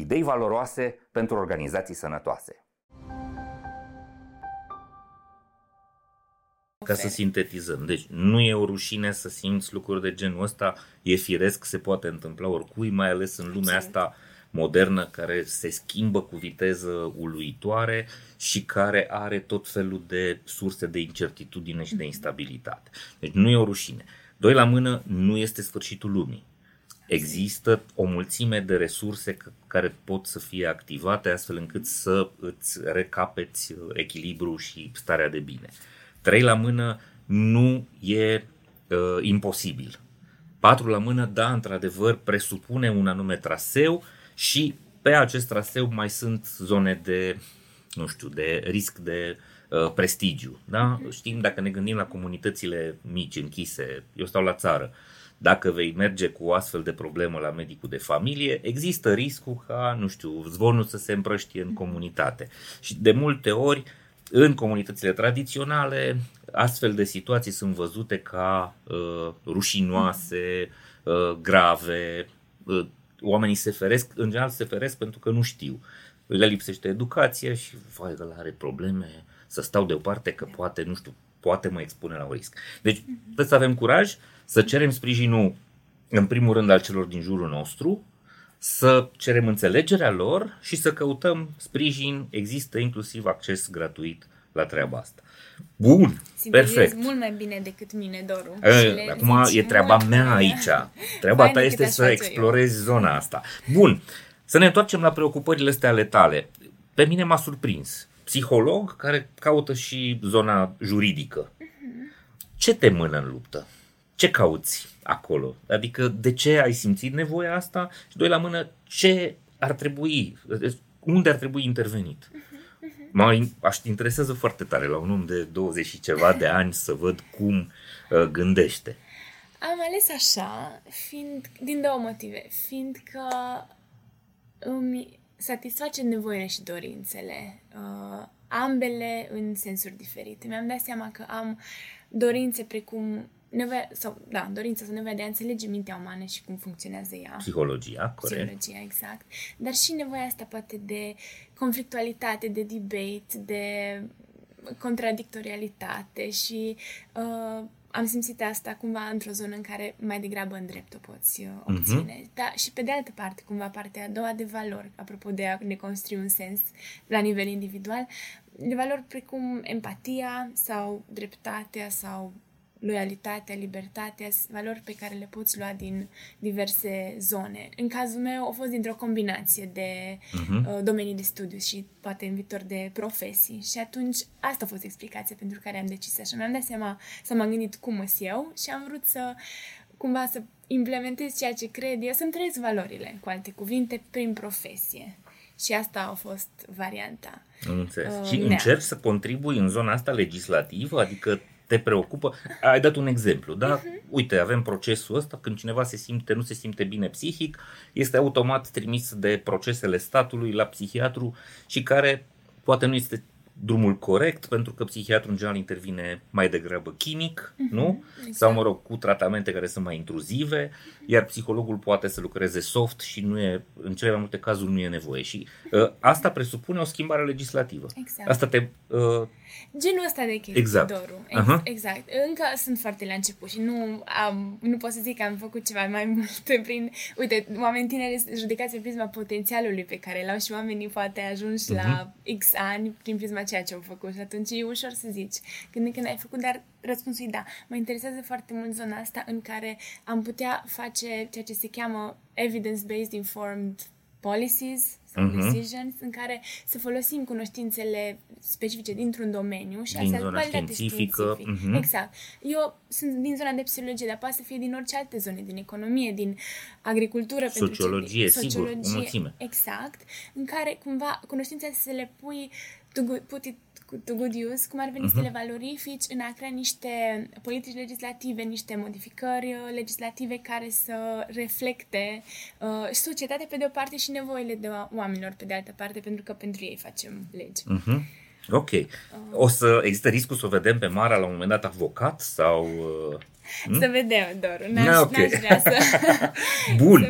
idei valoroase pentru organizații sănătoase. Ca să sintetizăm. Deci nu e o rușine să simți lucruri de genul ăsta, e firesc, se poate întâmpla oricui, mai ales în lumea Absolut. asta modernă care se schimbă cu viteză uluitoare și care are tot felul de surse de incertitudine și de instabilitate. Deci nu e o rușine. Doi la mână, nu este sfârșitul lumii. Există o mulțime de resurse c- care pot să fie activate astfel încât să îți recapeți uh, echilibru și starea de bine. Trei la mână nu e uh, imposibil. Patru la mână, da, într-adevăr, presupune un anume traseu și pe acest traseu mai sunt zone de, nu știu, de risc de uh, prestigiu. Da? Știm, dacă ne gândim la comunitățile mici, închise, eu stau la țară, dacă vei merge cu o astfel de problemă la medicul de familie, există riscul ca, nu știu, zvonul să se împrăștie în comunitate. Și de multe ori, în comunitățile tradiționale, astfel de situații sunt văzute ca uh, rușinoase, uh, grave, uh, oamenii se feresc, în general se feresc pentru că nu știu. Le lipsește educație și, vai, ăla are probleme, să stau deoparte că poate, nu știu, poate mă expune la un risc. Deci trebuie să avem curaj să cerem sprijinul, în primul rând, al celor din jurul nostru, să cerem înțelegerea lor și să căutăm sprijin. Există inclusiv acces gratuit la treaba asta. Bun, Sintetizezi perfect. mult mai bine decât mine, Doru. E, Și le acum zici e treaba mult mea mai- aici. Treaba Fain ta decât este aș să face eu. explorezi zona asta. Bun, să ne întoarcem la preocupările astea ale tale. pe mine m-a surprins. Psiholog care caută și zona juridică. Ce te mână în luptă? Ce cauți acolo? Adică de ce ai simțit nevoia asta? Și doi la mână, ce ar trebui, unde ar trebui intervenit? Mă aș interesează foarte tare la un om de 20 și ceva de ani să văd cum uh, gândește. Am ales așa, fiind, din două motive. Fiindcă îmi satisface nevoile și dorințele, uh, ambele în sensuri diferite. Mi-am dat seama că am dorințe precum nevoia, sau, da, dorința sau nevoia de a înțelege mintea umană și cum funcționează ea. Psihologia, corect. Psihologia, exact. Dar și nevoia asta poate de conflictualitate, de debate, de contradictorialitate și uh, am simțit asta cumva într-o zonă în care mai degrabă în drept o poți uh, obține. Uh-huh. Da, și pe de altă parte, cumva partea a doua de valori, apropo de a ne construi un sens la nivel individual, de valori precum empatia sau dreptatea sau loialitatea, libertatea, valori pe care le poți lua din diverse zone. În cazul meu au fost dintr-o combinație de uh-huh. uh, domenii de studiu și poate în viitor de profesii. Și atunci asta a fost explicația pentru care am decis așa. Mi-am dat seama să m-am gândit cum sunt eu și am vrut să cumva să implementez ceea ce cred eu, să-mi trăiesc valorile, cu alte cuvinte, prin profesie. Și asta a fost varianta. Am înțeles. Uh, și încerci să contribui în zona asta legislativă? Adică te preocupă. Ai dat un exemplu, da? Uh-huh. Uite, avem procesul ăsta, când cineva se simte, nu se simte bine psihic, este automat trimis de procesele statului la psihiatru și care poate nu este drumul corect, pentru că psihiatrul în general intervine mai degrabă chimic, uh-huh, nu? Exact. Sau, mă rog, cu tratamente care sunt mai intruzive, iar psihologul poate să lucreze soft și nu e, în cele mai multe cazuri nu e nevoie. Și uh, asta presupune o schimbare legislativă. Exact. Asta te... Uh, Genul ăsta de chestii, exact. Doru. Ex- uh-huh. Exact. Încă sunt foarte la început și nu, am, nu pot să zic că am făcut ceva mai [laughs] mult prin... Uite, oamenii tineri judecați pe prisma potențialului pe care l-au și oamenii poate ajungi uh-huh. la X ani prin prisma ceea ce au făcut și atunci e ușor să zici când când ai făcut, dar răspunsul e da. Mă interesează foarte mult zona asta în care am putea face ceea ce se cheamă evidence-based informed policies sau uh-huh. decisions în care să folosim cunoștințele specifice dintr-un domeniu și din zona științifică. Uh-huh. Exact. Eu sunt din zona de psihologie, dar poate să fie din orice alte zone, din economie, din agricultură, sociologie, pentru ce, sociologie, sigur, o mulțime. Exact, în care cumva cunoștințele să le pui to put it to good use, cum ar veni uh-huh. să le valorifici în a crea niște politici legislative, niște modificări uh, legislative care să reflecte uh, societatea pe de o parte și nevoile de oamenilor pe de altă parte, pentru că pentru ei facem legi. Uh-huh. Ok. Uh, o să există riscul să o vedem pe Mara la un moment dat avocat sau... Uh, hmm? Să vedem, Doru. N-aș, Na, okay. n-aș vrea să... [laughs] Bun.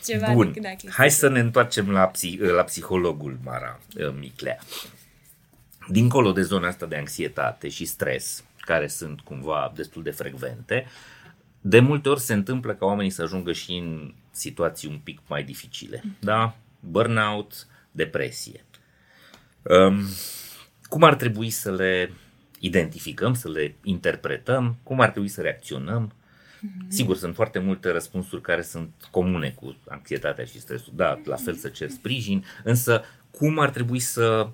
să ceva Bun. Hai să ne întoarcem la, psi- la psihologul Mara uh, Miclea dincolo de zona asta de anxietate și stres, care sunt cumva destul de frecvente, de multe ori se întâmplă ca oamenii să ajungă și în situații un pic mai dificile. Da? Burnout, depresie. Um, cum ar trebui să le identificăm, să le interpretăm, cum ar trebui să reacționăm. Mm-hmm. Sigur, sunt foarte multe răspunsuri care sunt comune cu anxietatea și stresul. Da, la fel să cer sprijin, însă cum ar trebui să Uh,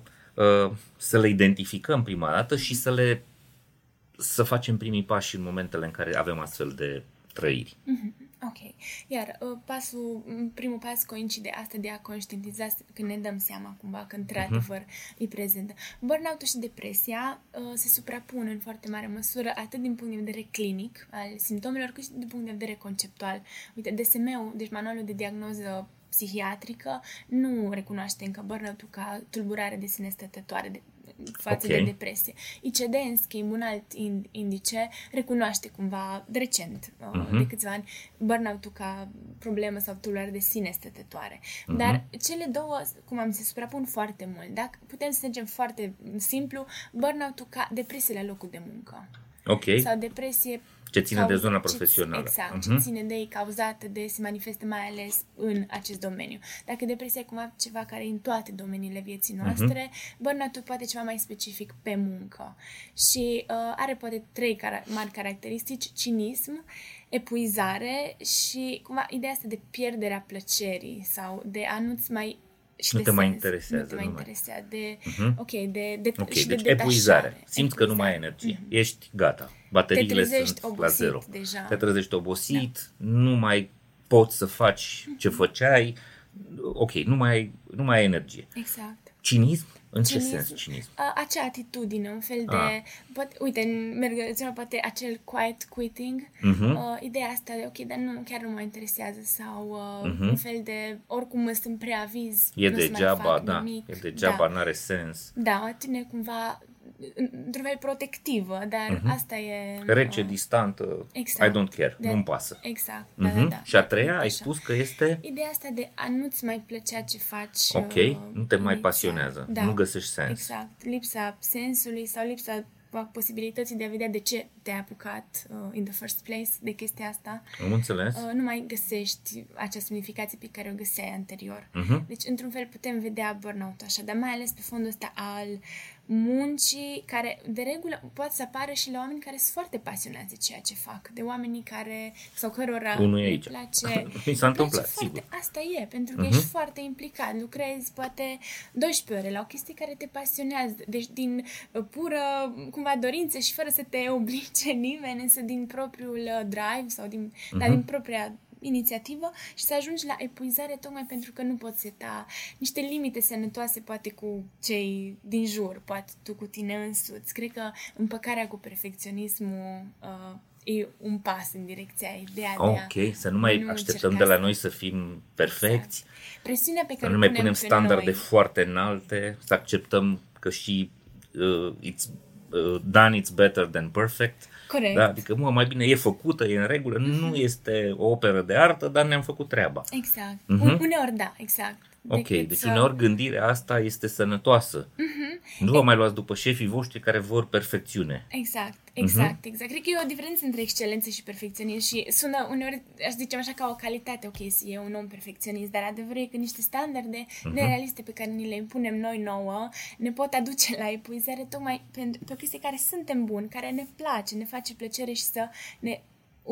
să le identificăm prima dată și să le să facem primii pași în momentele în care avem astfel de trăiri. Mm-hmm. Ok. Iar uh, pasul, primul pas coincide asta de a conștientiza când ne dăm seama cumva că într-adevăr uh-huh. e prezentă. Burnout-ul și depresia uh, se suprapun în foarte mare măsură atât din punct de vedere clinic al simptomelor cât și din punct de vedere conceptual. Uite, DSM-ul, deci manualul de diagnoză psihiatrică nu recunoaște încă burnout ca tulburare de sine stătătoare de, față okay. de depresie. ICD, în schimb, un alt indice, recunoaște cumva, de recent, uh-huh. de câțiva ani, burnout ca problemă sau tulburare de sine stătătoare. Uh-huh. Dar cele două, cum am zis, se suprapun foarte mult. Dacă putem să zicem foarte simplu, burnout ca depresie la locul de muncă. Ok. Sau depresie ce ține de zona profesională. Exact, uh-huh. ce mhm. ține de ei cauzată de, se manifestă mai ales în acest domeniu. Dacă depresia e cumva ceva care e în toate domeniile vieții mhm. noastre, uh-huh. burnout poate ceva mai specific pe muncă. Și uh, are poate trei car- mari caracteristici, cinism, epuizare și cumva ideea asta de pierderea plăcerii sau de a nu-ți mai și Nu de te mai sens. interesează, Nu te mai nu mai- interesează de, Mhm. ok, de, de, Ok, și de deci detașare. epuizare. Simți că nu mai ai energie. Ești gata. Bateriile Te trezești sunt la obosit zero. deja. Te trezești obosit, nu mai poți să faci ce făceai. Ok, nu mai ai, nu mai ai energie. Exact. Cinism? În ce Cinism. sens cinism? A, acea atitudine, un fel de, Ah. poate, uite, mergățiunea poate acel quiet quitting, Mhm. uh, ideea asta de, ok, dar nu, chiar nu mă interesează sau uh, Mhm. un fel de, oricum îmi sunt preaviz, E nu o să mai degeaba, fac da. nimic. E degeaba, da. n-are sens. Da, tine cumva într-un fel protectivă, dar asta e... Rece, uh, distantă, exact. I don't care, De- nu-mi pasă. Exact, da, Mhm. da, da. Și a treia, ai Așa. spus că este... Ideea asta de a nu-ți mai plăcea ce faci Ok, uh, nu te mai inițial. pasionează, da. nu găsești sens. Exact, lipsa sensului sau lipsa posibilității de a vedea de ce te-ai apucat uh, in the first place de chestia asta. Am înțeles? Uh, nu mai găsești acea semnificație pe care o găseai anterior. Mhm. Deci, într-un fel, putem vedea burnout așa, dar mai ales pe fondul ăsta al muncii, care, de regulă, poate să apară și la oameni care sunt foarte pasionați de ceea ce fac, de oamenii care, sau cărora Unul e le aici. place. [laughs] Mi s-a le place întâmplat, foarte, sigur. Asta e, pentru că Mhm. ești foarte implicat, lucrezi poate 12 ore la o chestie care te pasionează, deci din uh, pură, cumva, dorință și fără să te [laughs] oblige nimeni, însă din propriul uh, drive sau din, da, Mhm. din propria inițiativă și să ajungi la epuizare tocmai pentru că nu poți seta niște limite sănătoase poate cu cei din jur, poate tu cu tine însuți. Cred că împăcarea cu perfecționismul uh, e un pas în direcția aia, ideea de a Ok, să nu mai nu așteptăm încerca de la să- noi să fim perfecți, presiunea pe să care nu o mai punem pe standarde noi. foarte înalte, să acceptăm că și uh, it's uh, done it's better than perfect. Corect. Da, adică mă, mai bine e făcută, e în regulă, nu este o operă de artă, dar ne-am făcut treaba. Exact. Mhm. Un- Uneori da, exact. Ok, Decât deci să- uneori gândirea asta este sănătoasă. Mhm. Nu vă mai luați după șefii voștri care vor perfecțiune. Exact, Mhm. exact, exact. Cred că e o diferență între excelență și perfecționism și sună uneori, aș zice așa, ca o calitate, ok, să e un om perfecționist, dar adevărul e că niște standarde Mhm. nerealiste pe care ni le impunem noi nouă ne pot aduce la epuizare tocmai pentru, pe o chestie care suntem buni, care ne place, ne face plăcere și să ne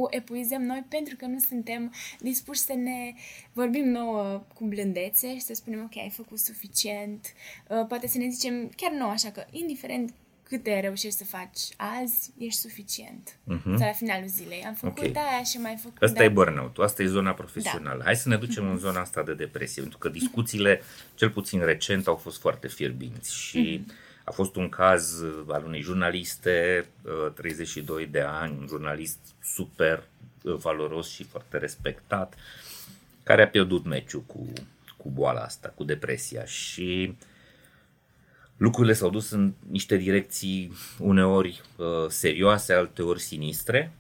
o epuizăm noi pentru că nu suntem dispuși să ne vorbim nouă cu blândețe și să spunem, ok, ai făcut suficient. Uh, poate să ne zicem chiar nou, așa că indiferent câte reușești să faci azi, ești suficient. Mhm. Sau la finalul zilei. Am făcut Ok. aia și mai făcut Asta da. e burnout asta e zona profesională. Hai să ne ducem în zona asta de depresie, pentru că discuțiile, cel puțin recent, au fost foarte fierbinți și a fost un caz uh, al unei jurnaliste, uh, 32 de ani, un jurnalist super uh, valoros și foarte respectat, care a pierdut meciul cu, cu boala asta, cu depresia. Și lucrurile s-au dus în niște direcții uneori uh, serioase, alteori sinistre.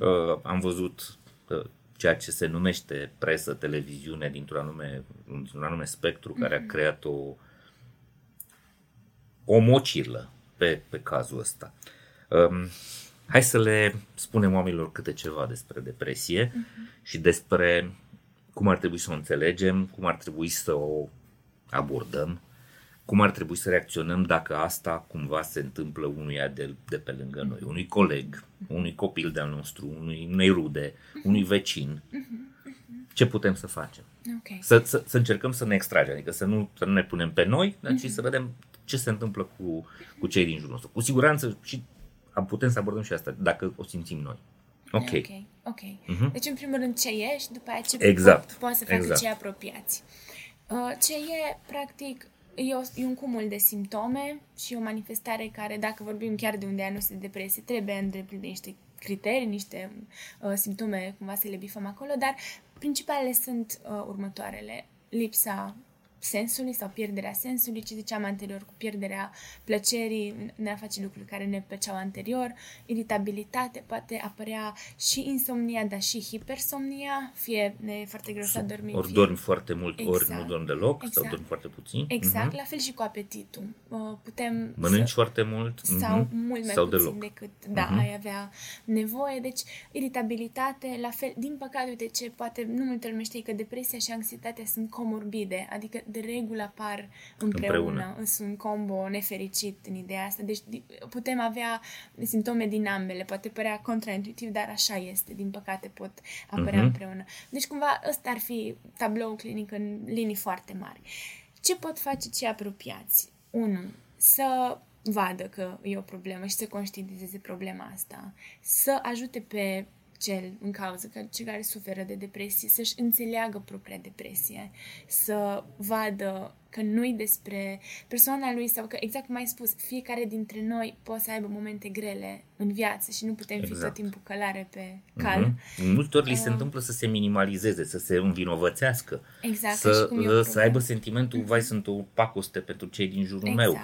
Uh, am văzut uh, ceea ce se numește presă, televiziune dintr-un anume, dintr-un anume spectru care a creat o, o mocirlă pe, pe cazul ăsta. Um, hai să le spunem oamenilor câte ceva despre depresie și despre cum ar trebui să o înțelegem, cum ar trebui să o abordăm, cum ar trebui să reacționăm dacă asta cumva se întâmplă unuia de, de pe lângă noi, unui coleg, unui copil de-al nostru, unui, unei rude, unui vecin. Ce putem să facem? Ok. Să, să, să încercăm să ne extragem, adică să nu, să nu ne punem pe noi, dar ci să vedem ce se întâmplă cu, cu cei din jurul nostru. Cu siguranță și am putem să abordăm și asta, dacă o simțim noi. Ok. Ok. ok. Mhm. Deci, în primul rând, ce e și după aceea ce Exact. po- poate să facă Exact. cei apropiați. Uh, ce e, practic, e, o, e un cumul de simptome și o manifestare care, dacă vorbim chiar de un diagnostic de depresie, trebuie îndeplinită niște criterii, niște uh, simptome, cumva să le bifăm acolo, dar principalele sunt uh, următoarele. Lipsa sensului sau pierderea sensului, ce ziceam anterior cu pierderea plăcerii de a face lucruri care ne plăceau anterior, iritabilitate, poate apărea și insomnia, dar și hipersomnia, fie ne e foarte greu să dormim, Ori fie... dormi foarte mult, ori Exact. nu dormi deloc, sau Exact. dormi foarte puțin. Exact, Mhm. la fel și cu apetitul. Uh, Putem Mănânci să... foarte mult sau mhm. mult mai sau puțin deloc. decât da, Mhm. ai avea nevoie. Deci, iritabilitate, la fel, din păcate, uite ce poate nu multă lume știe că depresia și anxietatea sunt comorbide, adică de regulă apar împreună, Împreună. împreună. sunt un combo nefericit în ideea asta. Deci di- putem avea simptome din ambele, poate părea contraintuitiv, dar așa este, din păcate pot apărea Mhm. împreună. Deci cumva ăsta ar fi tablou clinic în linii foarte mari. ce pot face cei apropiați? Unu, să vadă că e o problemă și să conștientizeze problema asta, să ajute pe cel în cauză, că cei care suferă de depresie, să-și înțeleagă propria depresie, să vadă că nu-i despre persoana lui sau că, exact cum ai spus, fiecare dintre noi poate să aibă momente grele în viață și nu putem exact. fi tot timpul călare pe cal. Mm-hmm. În multe ori li se uh. întâmplă să se minimalizeze, să se învinovățească, exact, să, uh, să aibă sentimentul, mm-hmm. vai, sunt o pacoste pentru cei din jurul exact. meu.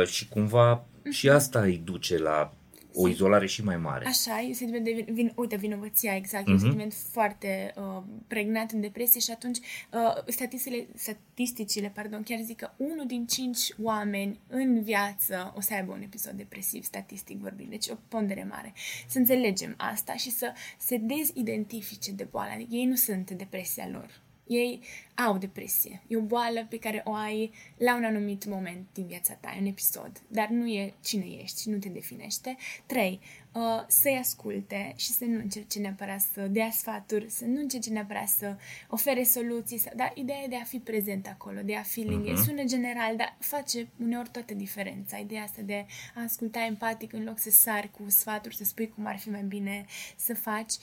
Uh, și cumva mm-hmm. și asta îi duce la o izolare și mai mare. Așa, e un sentiment de vin, uite, vinovăția, exact, uh-huh. e un mhm. sentiment foarte uh, pregnant în depresie și atunci uh, statisticile, statisticile pardon, chiar zic că unul din cinci oameni în viață o să aibă un episod depresiv, statistic vorbind, deci o pondere mare. Să înțelegem asta și să se dezidentifice de boală, adică ei nu sunt depresia lor ei au depresie. E o boală pe care o ai la un anumit moment din viața ta, un episod, dar nu e cine ești, nu te definește. Trei, uh, să-i asculte și să nu încerce neapărat să dea sfaturi, să nu încerce neapărat să ofere soluții, să, dar ideea e de a fi prezent acolo, de a fi lângă. Uh-huh. Sună general, dar face uneori toată diferența. Ideea asta de a asculta empatic în loc să sari cu sfaturi, să spui cum ar fi mai bine să faci.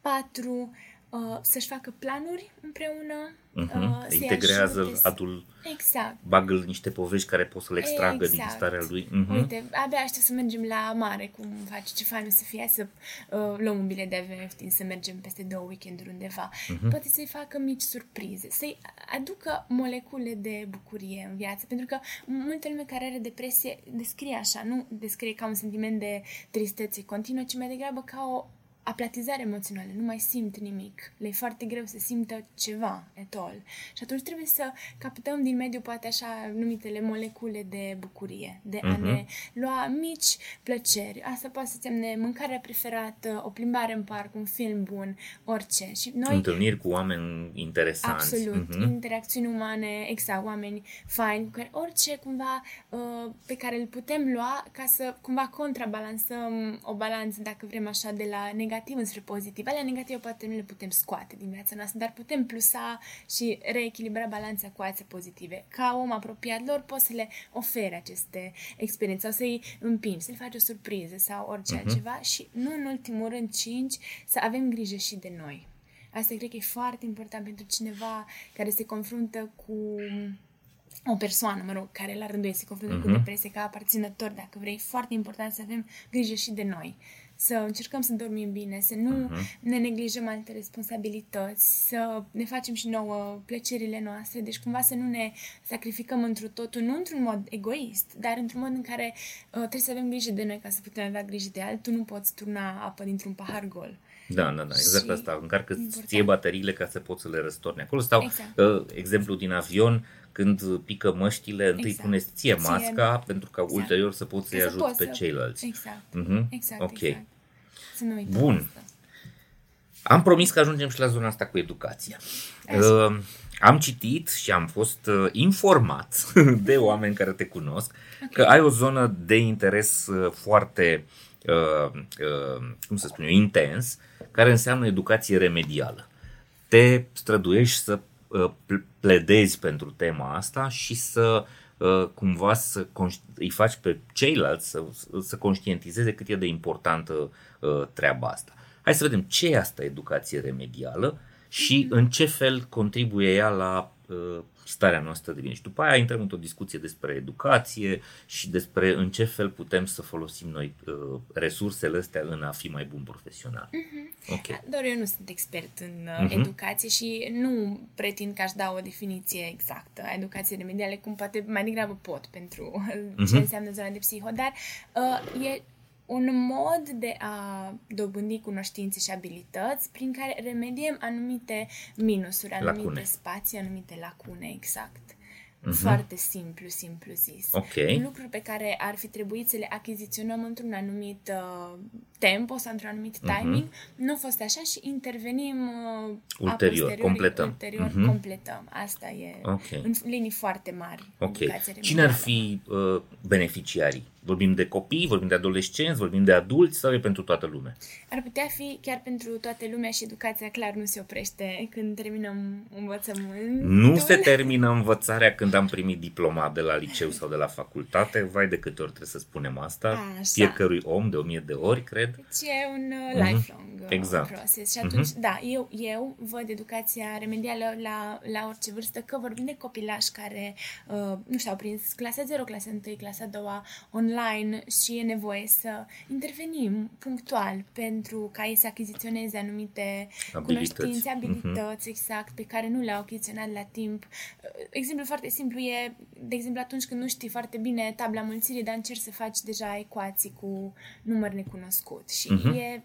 Patru, uh, să-și facă planuri împreună. Uh-huh. Uh, Integrează ajute. adul, exact. bagă niște povești care pot să le extragă exact. din starea lui. Uh-huh. Uite, abia aștept să mergem la mare, cum face, ce fain o să fie, să uh, luăm un bilet de avion ieftin, să mergem peste două weekenduri undeva. Uh-huh. Poate să-i facă mici surprize, să-i aducă molecule de bucurie în viață, pentru că multe lume care are depresie descrie așa, nu descrie ca un sentiment de tristețe continuă, ci mai degrabă ca o aplatizare emoțională, nu mai simt nimic. Le e foarte greu să simtă ceva, etol. Și atunci trebuie să captăm din mediu poate așa numitele molecule de bucurie, de uh-huh. a ne mhm. lua mici plăceri. Asta poate să semne mâncarea preferată, o plimbare în parc, un film bun, orice. Și noi... Întâlniri cu oameni interesanți. Absolut. Uh-huh. Interacțiuni umane, exact, oameni faini, care orice cumva uh, pe care îl putem lua ca să cumva contrabalansăm o balanță, dacă vrem așa, de la negativ negativ înspre pozitiv. Alea negative poate nu le putem scoate din viața noastră, dar putem plusa și reechilibra balanța cu alții pozitive. Ca om apropiat lor poți să le ofere aceste experiențe sau să-i împingi, să le faci o surpriză sau orice uh-huh. altceva și nu în ultimul rând cinci, să avem grijă și de noi. Asta cred că e foarte important pentru cineva care se confruntă cu o persoană, mă rog, care la rândul ei se confruntă uh-huh. cu mhm. depresie ca aparținător, dacă vrei, foarte important să avem grijă și de noi să încercăm să dormim bine, să nu uh-huh. ne neglijăm alte responsabilități, să ne facem și nouă plăcerile noastre, deci cumva să nu ne sacrificăm într totul, nu într-un mod egoist, dar într-un mod în care uh, trebuie să avem grijă de noi ca să putem avea grijă de altul, nu poți turna apă dintr-un pahar gol. Da, da, da, exact și asta. Încarcă ție bateriile ca să poți să le răstorni. Acolo stau exact. uh, exemplu din avion, când pică măștile, întâi exact. puneți ție masca ție, pentru ca exact. ulterior să poți să-i ajut pe să... ceilalți. Exact. Uh-huh. exact. Ok. Exact. Să nu Bun. Asta. Am promis că ajungem și la zona asta cu educația. Uh, am citit și am fost uh, informat [laughs] de oameni care te cunosc okay. că ai o zonă de interes uh, foarte, uh, uh, cum să spun eu, intens, care înseamnă educație remedială. Te străduiești să uh, pledezi pentru tema asta și să uh, cumva să îi faci pe ceilalți să, să conștientizeze cât e de importantă uh, treaba asta. Hai să vedem ce e asta educație remedială și în ce fel contribuie ea la uh, starea noastră de bine. Și după aia intrăm într-o discuție despre educație și despre în ce fel putem să folosim noi uh, resursele astea în a fi mai bun profesional. Uh-huh. Okay. Doar eu nu sunt expert în uh, uh-huh. educație și nu pretind că aș da o definiție exactă a educației remediale, cum poate mai degrabă pot pentru uh-huh. [laughs] ce înseamnă zona de psiho, dar uh, e un mod de a dobândi cunoștințe și abilități prin care remediem anumite minusuri, anumite lacune. spații, anumite lacune, exact. Uh-huh. Foarte simplu, simplu zis. Okay. Lucruri pe care ar fi trebuit să le achiziționăm într-un anumit uh, tempo sau într-un anumit timing. Uh-huh. Nu a fost așa și intervenim uh, ulterior, completăm. Ulterior, uh-huh. completăm. Asta e okay. în linii foarte mari. Ok. Cine ar fi uh, beneficiarii? Vorbim de copii, vorbim de adolescenți, vorbim de adulți sau e pentru toată lumea? Ar putea fi chiar pentru toată lumea și educația clar nu se oprește când terminăm învățământ. Nu se termină învățarea când am primit diploma de la liceu sau de la facultate. Vai de câte ori trebuie să spunem asta. Așa. Fiecărui om de o mie de ori, cred. Deci e un uh, mhm. lifelong uh, exact. process. Și atunci, uh-huh. da, eu, eu văd educația remedială la, la orice vârstă, că vorbim de copilași care, uh, nu știu, au prins clasa 0, clasa 1, clasa 2, online online și e nevoie să intervenim punctual pentru ca ei să achiziționeze anumite abilități. cunoștințe, mhm. abilități, uh-huh. exact, pe care nu le-au achiziționat la timp. Exemplu foarte simplu e, de exemplu, atunci când nu știi foarte bine tabla mulțirii, dar încerci să faci deja ecuații cu număr necunoscut și uh-huh. e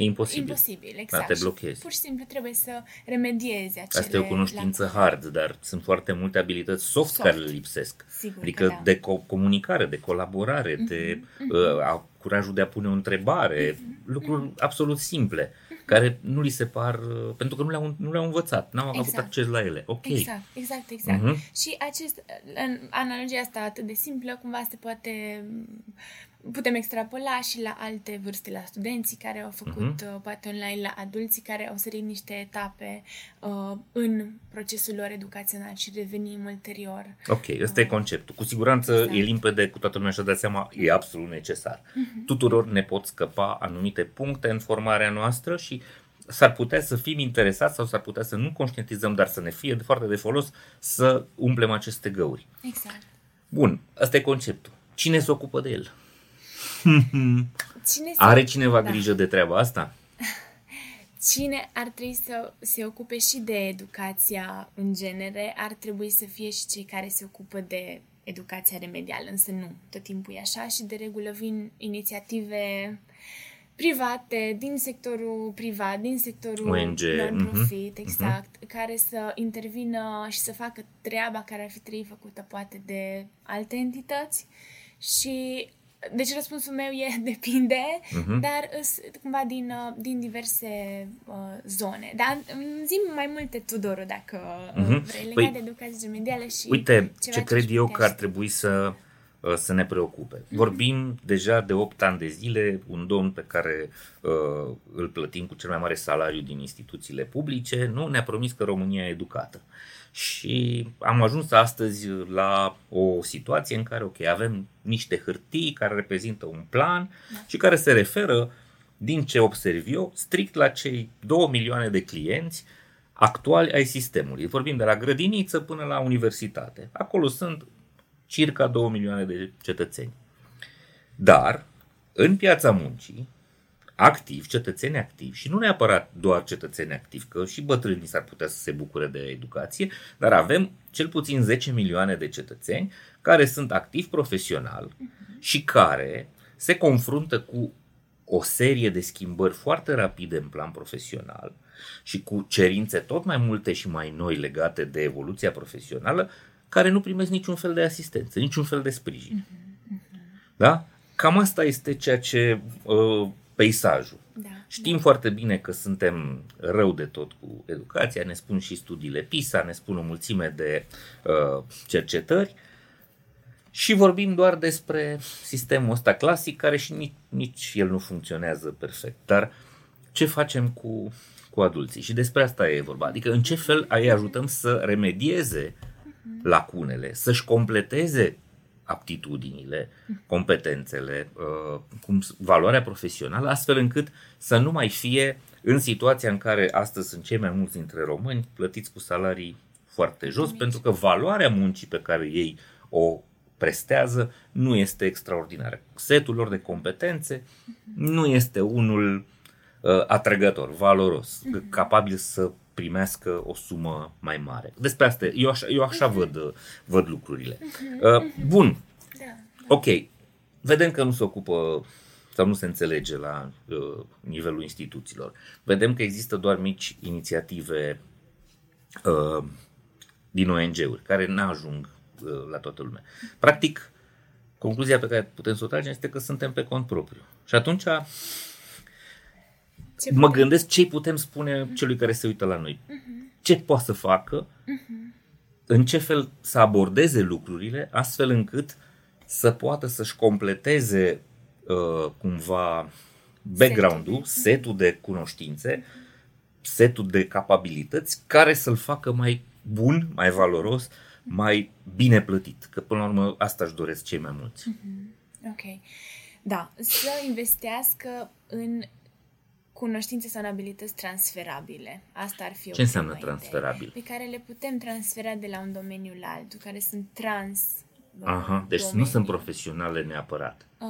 E imposibil. Imposibil, exact. Da, te blochezi. pur și simplu trebuie să remediezi acele... Asta e o cunoștință la... hard, dar sunt foarte multe abilități soft, soft. care le lipsesc. Sigur adică da. de co- comunicare, de colaborare, mm-hmm. de mm-hmm. Uh, a, curajul de a pune o întrebare, mm-hmm. lucruri mm-hmm. absolut simple, mm-hmm. care nu li se par, uh, pentru că nu le-au, nu le-au învățat, n-au exact. avut acces la ele. Ok. Exact, exact, exact. Mm-hmm. Și acest, în analogia asta atât de simplă, cumva se poate putem extrapola și la alte vârste, la studenții care au făcut uh-huh. uh, poate online, la adulții care au sărit niște etape uh, în procesul lor educațional și revenim ulterior. Ok, ăsta uh, e conceptul. Cu siguranță exact. e limpede, cu toată lumea și-a dat seama, e absolut necesar. Uh-huh. Tuturor ne pot scăpa anumite puncte în formarea noastră și s-ar putea să fim interesați sau s-ar putea să nu conștientizăm, dar să ne fie de foarte de folos să umplem aceste găuri. Exact. Bun, ăsta e conceptul. Cine se ocupă de el? [laughs] Cine Are cineva da. grijă de treaba asta? Cine ar trebui să se ocupe și de educația în genere, ar trebui să fie și cei care se ocupă de educația remedială, însă nu, tot timpul e așa și de regulă vin inițiative private, din sectorul privat, din sectorul ONG. non-profit, uh-huh. exact, uh-huh. care să intervină și să facă treaba care ar fi trebui făcută poate de alte entități și deci răspunsul meu e [laughs] depinde, uh-huh. dar cumva din, uh, din diverse uh, zone. Dar zi mai multe, Tudoru, dacă uh-huh. vrei, legat păi, de educație medială și Uite, ce cred eu că ar trebui să, uh, să ne preocupe. Uh-huh. Vorbim deja de 8 ani de zile, un domn pe care uh, îl plătim cu cel mai mare salariu din instituțiile publice, nu ne-a promis că România e educată. Și am ajuns astăzi la o situație în care, ok, avem niște hârtii care reprezintă un plan da. și care se referă, din ce observ eu, strict la cei 2 milioane de clienți actuali ai sistemului. Vorbim de la grădiniță până la universitate. Acolo sunt circa 2 milioane de cetățeni. Dar, în piața muncii, activi, cetățeni activi și nu neapărat doar cetățeni activi, că și bătrânii s-ar putea să se bucure de educație, dar avem cel puțin 10 milioane de cetățeni care sunt activi profesional uh-huh. și care se confruntă cu o serie de schimbări foarte rapide în plan profesional și cu cerințe tot mai multe și mai noi legate de evoluția profesională, care nu primesc niciun fel de asistență, niciun fel de sprijin. Uh-huh. Da? Cam asta este ceea ce uh, peisajul. Da, Știm da. foarte bine că suntem rău de tot cu educația, ne spun și studiile PISA, ne spun o mulțime de uh, cercetări și vorbim doar despre sistemul ăsta clasic care și nici, nici el nu funcționează perfect. Dar ce facem cu, cu adulții? Și despre asta e vorba. Adică în ce fel îi ajutăm să remedieze mhm. lacunele, să-și completeze aptitudinile, competențele, uh, cum, valoarea profesională, astfel încât să nu mai fie în situația în care astăzi sunt cei mai mulți dintre români plătiți cu salarii foarte jos, Mici. pentru că valoarea muncii pe care ei o prestează nu este extraordinară. Setul lor de competențe nu este unul uh, atrăgător, valoros, uh-huh. capabil să primească o sumă mai mare. Despre asta, eu așa, eu așa uh-huh. văd, văd lucrurile. Uh-huh. Uh, bun, da, da. ok, vedem că nu se ocupă sau nu se înțelege la uh, nivelul instituțiilor. Vedem că există doar mici inițiative uh, din ONG-uri care nu ajung uh, la toată lumea. Practic, concluzia pe care putem să o tragem este că suntem pe cont propriu. Și atunci Ce mă putem- gândesc ce putem spune celui care se uită la noi. Ce poate să facă, în ce fel să abordeze lucrurile, astfel încât să poată să-și completeze uh, cumva background-ul, setul. De cunoștințe, setul de capabilități care să-l facă mai bun, mai valoros, mai bine plătit. Că până la urmă asta își doresc cei mai mulți. Ok. Da, să investească în cunoștințe sau în abilități transferabile. Asta ar fi o Ce înseamnă primă idee, transferabil? Pe care le putem transfera de la un domeniu la altul, care sunt trans Aha, deci domenii. nu sunt profesionale neapărat. Uh,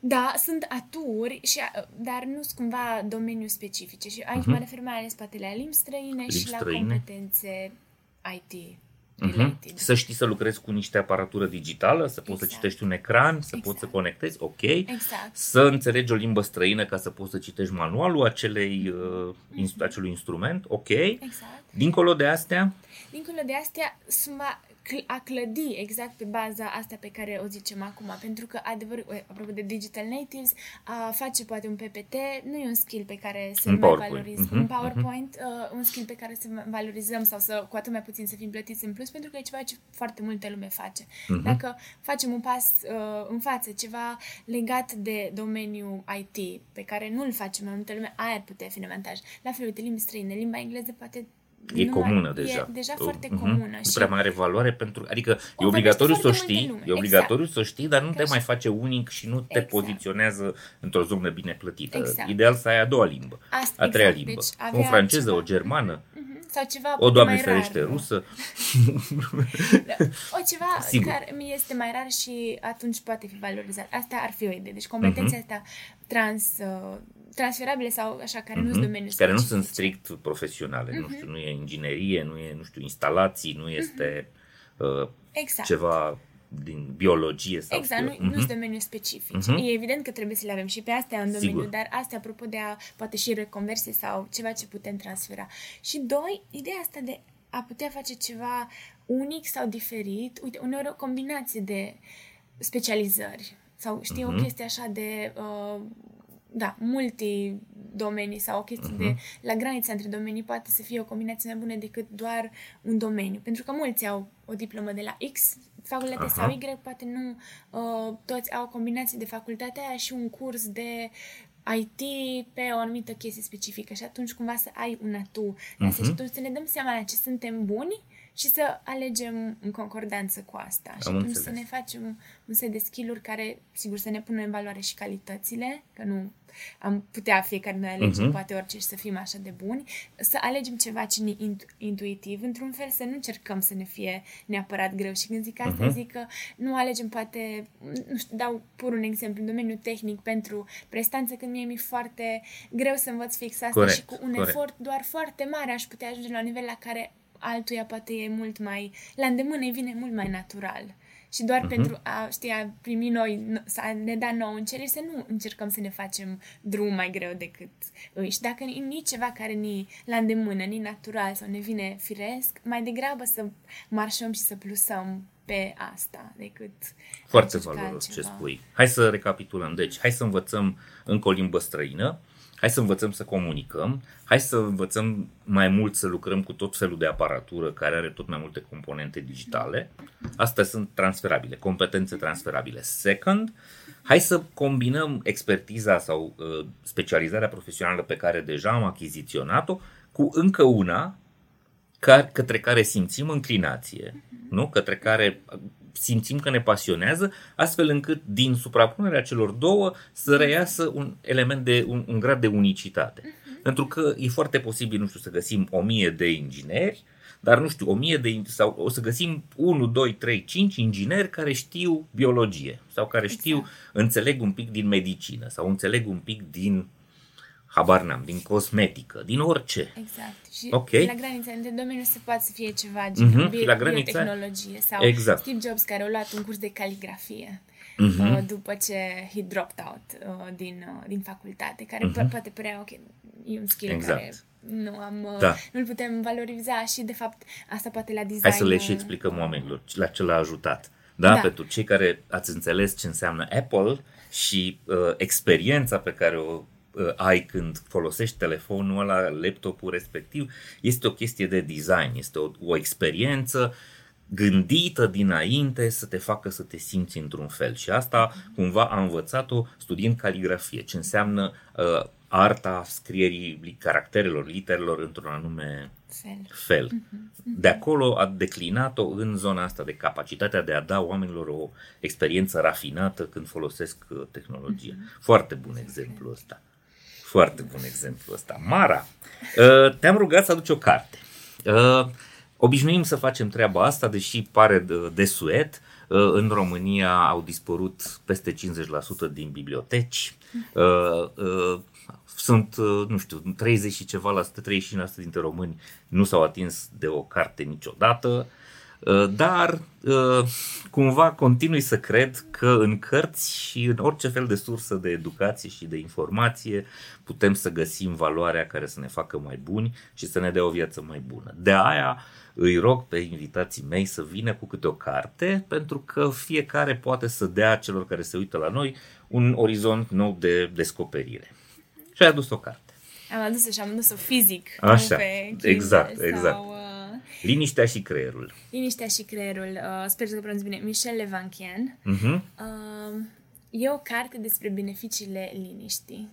da, sunt aturi, și, uh, dar nu sunt cumva domeniu specifice. Și aici mă refer mai ales poate la limbi străine Mhm. Limbi și la străine. competențe IT Mhm. related. Să știi să lucrezi cu niște aparatură digitală, să poți să Exact. citești un ecran, să Exact. poți să conectezi, ok. Exact. Să înțelegi o limbă străină ca să poți să citești manualul acelei, uh, inst- acelui instrument, ok. Exact. Dincolo de astea, Dincolo de astea, suma cl- a clădi exact pe baza asta pe care o zicem acum. Pentru că, adevăr, ue, apropo de digital natives, a face poate un PPT nu e un skill pe care să Un mai PowerPoint. valorizăm. Mhm, Un PowerPoint, uh, un skill pe care să valorizăm sau să cu atât mai puțin să fim plătiți în plus, pentru că e ceva ce foarte multă lume face. Mhm. Dacă facem un pas uh, în față, ceva legat de domeniul IT, pe care nu-l face mai multă lume, aia ar putea fi un avantaj. La fel, uite, limbi străine, limba engleză poate e nu mai- comună e deja. deja Uh, foarte mhm. comună. Nu și prea mai are valoare pentru... Adică e vorbește obligatoriu să o foarte multă știi, lume. e obligatoriu să o știi, dar nu Că te așa. mai face unic și nu te Exact. poziționează într-o zonă bine plătită. Exact. Ideal să ai a doua limbă, Asta- a treia exact. limbă. Deci o avea franceză, ceva. o germană, Mhm. sau ceva o poate doamne mai ferește rar, nu? rusă. [laughs] O ceva Sigur. care mi este mai rar și atunci poate fi valorizat. Asta ar fi o idee. Deci competențele astea trans, uh, transferabile sau așa, care nu sunt domeniul Mhm. care nu sunt specifice. strict profesionale. Mhm. Nu știu, nu e inginerie, nu e, nu știu, instalații, nu este uh, Exact. ceva din biologie sau Exact, nu, știu. nu Mhm. sunt domeniul specific. Mhm. E evident că trebuie să le avem și pe astea în domeniu, Sigur. dar astea, apropo de a, poate și reconversie sau ceva ce putem transfera. Și doi, ideea asta de a putea face ceva unic sau diferit, uite, uneori o combinație de specializări sau știi, Mhm. o chestie așa de uh, da, multi-domenii sau o chestie de la granița între domenii poate să fie o combinație mai bună decât doar un domeniu. Pentru că mulți au o diplomă de la X facultate Aha. sau Y, poate nu uh, toți au o combinație de facultatea aia și un curs de IT pe o anumită chestie specifică și atunci cumva să ai un atu. Uh-huh. Și atunci să ne dăm seama la ce suntem buni și să alegem în concordanță cu asta. și Am atunci înțeles. să ne facem un set de skill-uri care, sigur, să ne pună în valoare și calitățile, că nu am putea fiecare noi alegem Mhm. poate orice și să fim așa de buni, să alegem ceva ce ne int- intuitiv, într-un fel să nu încercăm să ne fie neapărat greu. Și când zic asta, Mhm. zic că nu alegem poate, nu știu, dau pur un exemplu, în domeniul tehnic pentru prestanță, când mie mi-e foarte greu să învăț fix asta Corect, și cu un corect. efort doar foarte mare aș putea ajunge la un nivel la care altuia poate e mult mai, la îndemână îi vine mult mai natural. Și doar Mhm. uh-huh. pentru a, știi, a primi noi, n- să ne da nou încerceri, să nu încercăm să ne facem drum mai greu decât îi. Și dacă ni nici ceva care ni la îndemână, ni natural sau ne vine firesc, mai degrabă să marșăm și să plusăm pe asta decât Foarte a încerca valoros ce altceva. spui. Hai să recapitulăm. Deci, hai să învățăm încă o limbă străină, hai să învățăm să comunicăm, hai să învățăm mai mult să lucrăm cu tot felul de aparatură care are tot mai multe componente digitale. Astea sunt transferabile, competențe transferabile. Second, hai să combinăm expertiza sau uh, specializarea profesională pe care deja am achiziționat-o cu încă una care, către care simțim înclinație, nu? Către care simțim că ne pasionează, astfel încât din suprapunerea celor două să reiasă un element de un, un grad de unicitate. Pentru că e foarte posibil, nu știu, să găsim o mie de ingineri, dar nu știu, o mie de sau o să găsim 1, 2, 3, 5 ingineri care știu biologie sau care știu, Exact. înțeleg un pic din medicină sau înțeleg un pic din habar n-am, din cosmetică, din orice. Exact. Și Ok. la granița între domeniu se poate să fie ceva gen Mhm, bio- la granița- biotehnologie sau Exact. Steve Jobs care a luat un curs de caligrafie Mhm. uh, după ce he dropped out uh, din, uh, din facultate, care po- poate părea, ok, e un skill Mhm. Exact. care nu am, uh, Da. nu-l putem valoriza și de fapt asta poate la design. Hai să le uh, și explicăm oamenilor la ce l-a ajutat. Da? Da. Pentru cei care ați înțeles ce înseamnă Apple și uh, experiența pe care o uh, ai când folosești telefonul ăla, laptopul respectiv, este o chestie de design, este o, o experiență gândită dinainte să te facă să te simți într-un fel. Și asta cumva am învățat-o studiind caligrafie, ce înseamnă uh, arta scrierii caracterelor, literelor într-un anume Fel. fel. Uh-huh. De acolo a declinat-o în zona asta de capacitatea de a da oamenilor o experiență rafinată când folosesc uh, tehnologia. Uh-huh. Foarte bun exemplu ăsta. Foarte bun exemplu ăsta. Mara, uh, te-am rugat să aduci o carte. Uh, obișnuim să facem treaba asta, deși pare de, de suet. În România au dispărut peste 50% din biblioteci. Uh-huh sunt, uh, nu știu, 30 și ceva la 35% dintre români nu s-au atins de o carte niciodată, uh, dar uh, cumva continui să cred că în cărți și în orice fel de sursă de educație și de informație putem să găsim valoarea care să ne facă mai buni și să ne dea o viață mai bună. De aia îi rog pe invitații mei să vină cu câte o carte, pentru că fiecare poate să dea celor care se uită la noi un orizont nou de descoperire. Și ai adus o carte. Am adus-o și am adus-o fizic. Așa, pe Kindle exact, sau, exact. Uh, Liniștea și creierul. Liniștea și creierul. Uh, sper să pronunț bine. Michel Levanchian. Uh-huh. Uh, e o carte despre beneficiile liniștii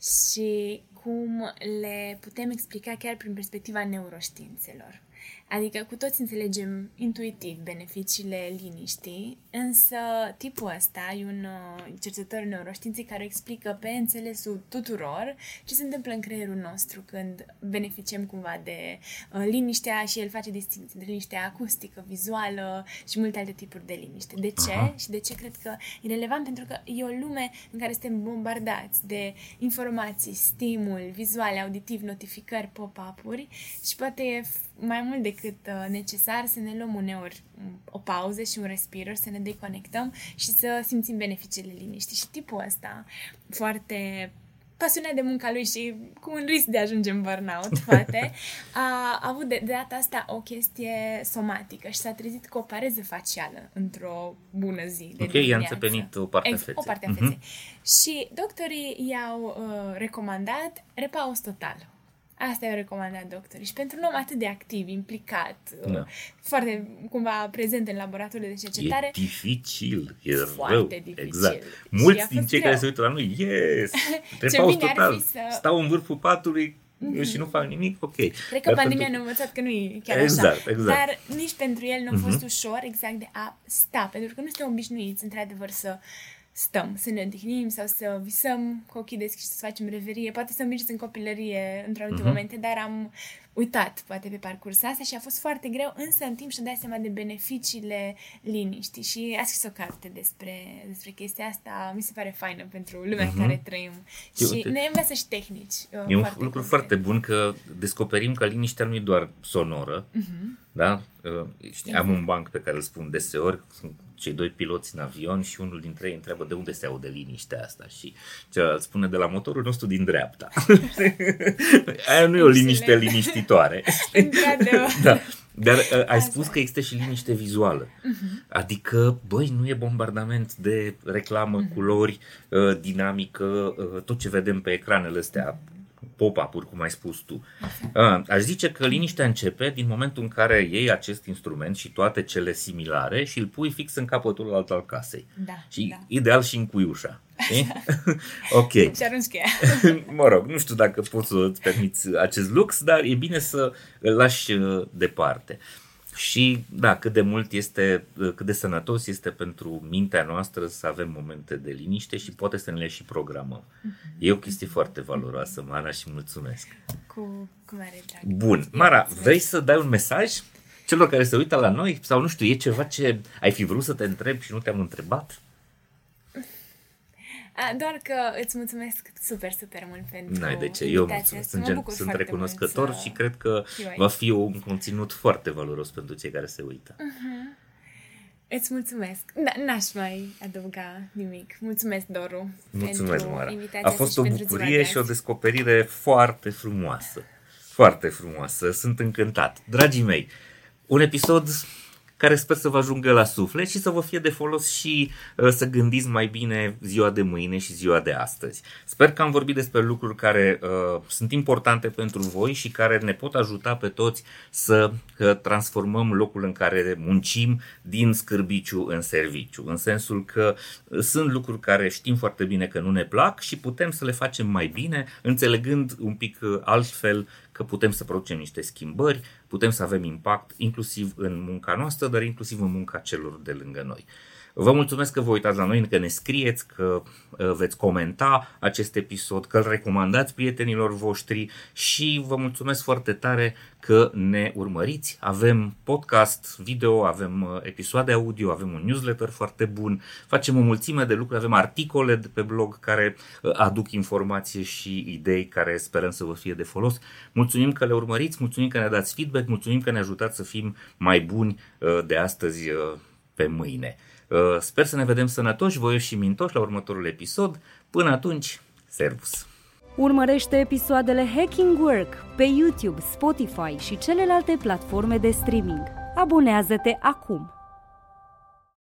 și cum le putem explica chiar prin perspectiva neuroștiințelor. Adică cu toți înțelegem intuitiv beneficiile liniștii, însă tipul ăsta e un uh, cercetător neuroștiințic care explică pe înțelesul tuturor ce se întâmplă în creierul nostru când beneficiem cumva de uh, liniștea și el face distinție între liniștea acustică, vizuală și multe alte tipuri de liniște. De ce? Aha. Și de ce cred că e relevant? Pentru că e o lume în care suntem bombardați de informații, stimul, vizuale, auditiv, notificări, pop-up-uri și poate e f- mai mult decât uh, necesar să ne luăm uneori um, o pauză și un respiro, să ne deconectăm și să simțim beneficiile liniștii. Și tipul ăsta foarte pasionat de munca lui și cu un risc de a ajunge în burnout, [laughs] poate, a avut de, de data asta o chestie somatică și s-a trezit cu o pareză facială într-o bună zi de Ok, i-a dimineață. înțepenit o parte a Ex- feței. O parte a Mhm. feței. Și doctorii i-au uh, recomandat repaus total. Asta i-au recomandat doctorii. Și pentru un om atât de activ, implicat, uh, Da. foarte cumva prezent în laboratorile de cercetare, E dificil, e Foarte rău. dificil. Exact. Și Mulți a din fost cei greu. care se uită la noi, yes! [laughs] Ce Repaus bine ar total. fi să- Stau în vârful patului și nu fac nimic, ok. Cred că Dar pandemia pentru- ne-a învățat că nu e chiar Exact, așa. exact. Dar nici pentru el nu a fost ușor exact de a sta, pentru că nu suntem obișnuiți, într-adevăr, să stăm, să ne odihnim sau să visăm cu ochii deschiși să facem reverie. Poate să mergeți în copilărie într-o anumite momente, dar am uitat, poate, pe parcursul asta și a fost foarte greu, însă în timp și-a dat seama de beneficiile liniștii și a scris o carte despre, despre chestia asta. Mi se pare faină pentru lumea în care trăim. Eu, și uite, ne învață și tehnici. uh, E un foarte lucru concrete. foarte bun că descoperim că liniștea nu e doar sonoră, da? Uh, știi, Am un banc pe care îl spun deseori, sunt cei doi piloți în avion și unul dintre ei întreabă de unde se aude liniștea asta și celălalt spune de la motorul nostru din dreapta. [laughs] Aia nu e o liniște Excelent. liniștitoare. Într-adevăr. [laughs] da. Dar uh, ai Asta. spus că există și liniște vizuală. Adică, băi, nu e bombardament de reclamă, culori, uh, dinamică, uh, tot ce vedem pe ecranele astea, pop-up-uri, cum ai spus tu. Uh, aș zice că liniștea începe din momentul în care iei acest instrument și toate cele similare și îl pui fix în capătul alt al casei. Da, Și da. ideal și în cuiușa. știi? [laughs] ok. Și arunci cheia. [laughs] mă rog, nu știu dacă poți să îți permiți acest lux, dar e bine să îl lași uh, departe. Și da, cât de mult este, uh, cât de sănătos este pentru mintea noastră să avem momente de liniște și poate să ne le și programăm. E o chestie foarte valoroasă, Mara, și mulțumesc. Cu, cu mare drag. Bun, Mara, vrei să dai un mesaj celor care se uită la noi? Sau nu știu, e ceva ce ai fi vrut să te întreb și nu te-am întrebat? A, doar că îți mulțumesc super, super mult pentru N-ai de ce, eu invitația asta. sunt, Mă gen, bucur sunt foarte recunoscător mult să și cred că fiu aici. va fi un conținut foarte valoros pentru cei care se uită. Îți mulțumesc. Da, n-aș mai adăuga nimic. Mulțumesc, Doru. Mulțumesc, pentru Mara. invitația A asta fost și o pentru ziua bucurie de și o azi. descoperire foarte frumoasă. Foarte frumoasă. Sunt încântat. Dragii mei, un episod care sper să vă ajungă la suflet și să vă fie de folos și uh, să gândiți mai bine ziua de mâine și ziua de astăzi. Sper că am vorbit despre lucruri care uh, sunt importante pentru voi și care ne pot ajuta pe toți să uh, transformăm locul în care muncim din scârbiciu în serviciu, în sensul că uh, sunt lucruri care știm foarte bine că nu ne plac și putem să le facem mai bine, înțelegând un pic uh, altfel că putem să producem niște schimbări, putem să avem impact inclusiv în munca noastră, dar inclusiv în munca celor de lângă noi. Vă mulțumesc că vă uitați la noi, că ne scrieți, că uh, veți comenta acest episod, că îl recomandați prietenilor voștri și vă mulțumesc foarte tare că ne urmăriți. Avem podcast video, avem uh, episoade audio, avem un newsletter foarte bun, facem o mulțime de lucruri, avem articole de pe blog care uh, aduc informație și idei care sperăm să vă fie de folos. Mulțumim că le urmăriți, mulțumim că ne dați feedback, mulțumim că ne ajutați să fim mai buni de astăzi pe mâine. Uh, sper să ne vedem sănătoși, voioși și mintoși la următorul episod. Până atunci, servus! Urmărește episoadele Hacking Work pe YouTube, Spotify și celelalte platforme de streaming. Abonează-te acum!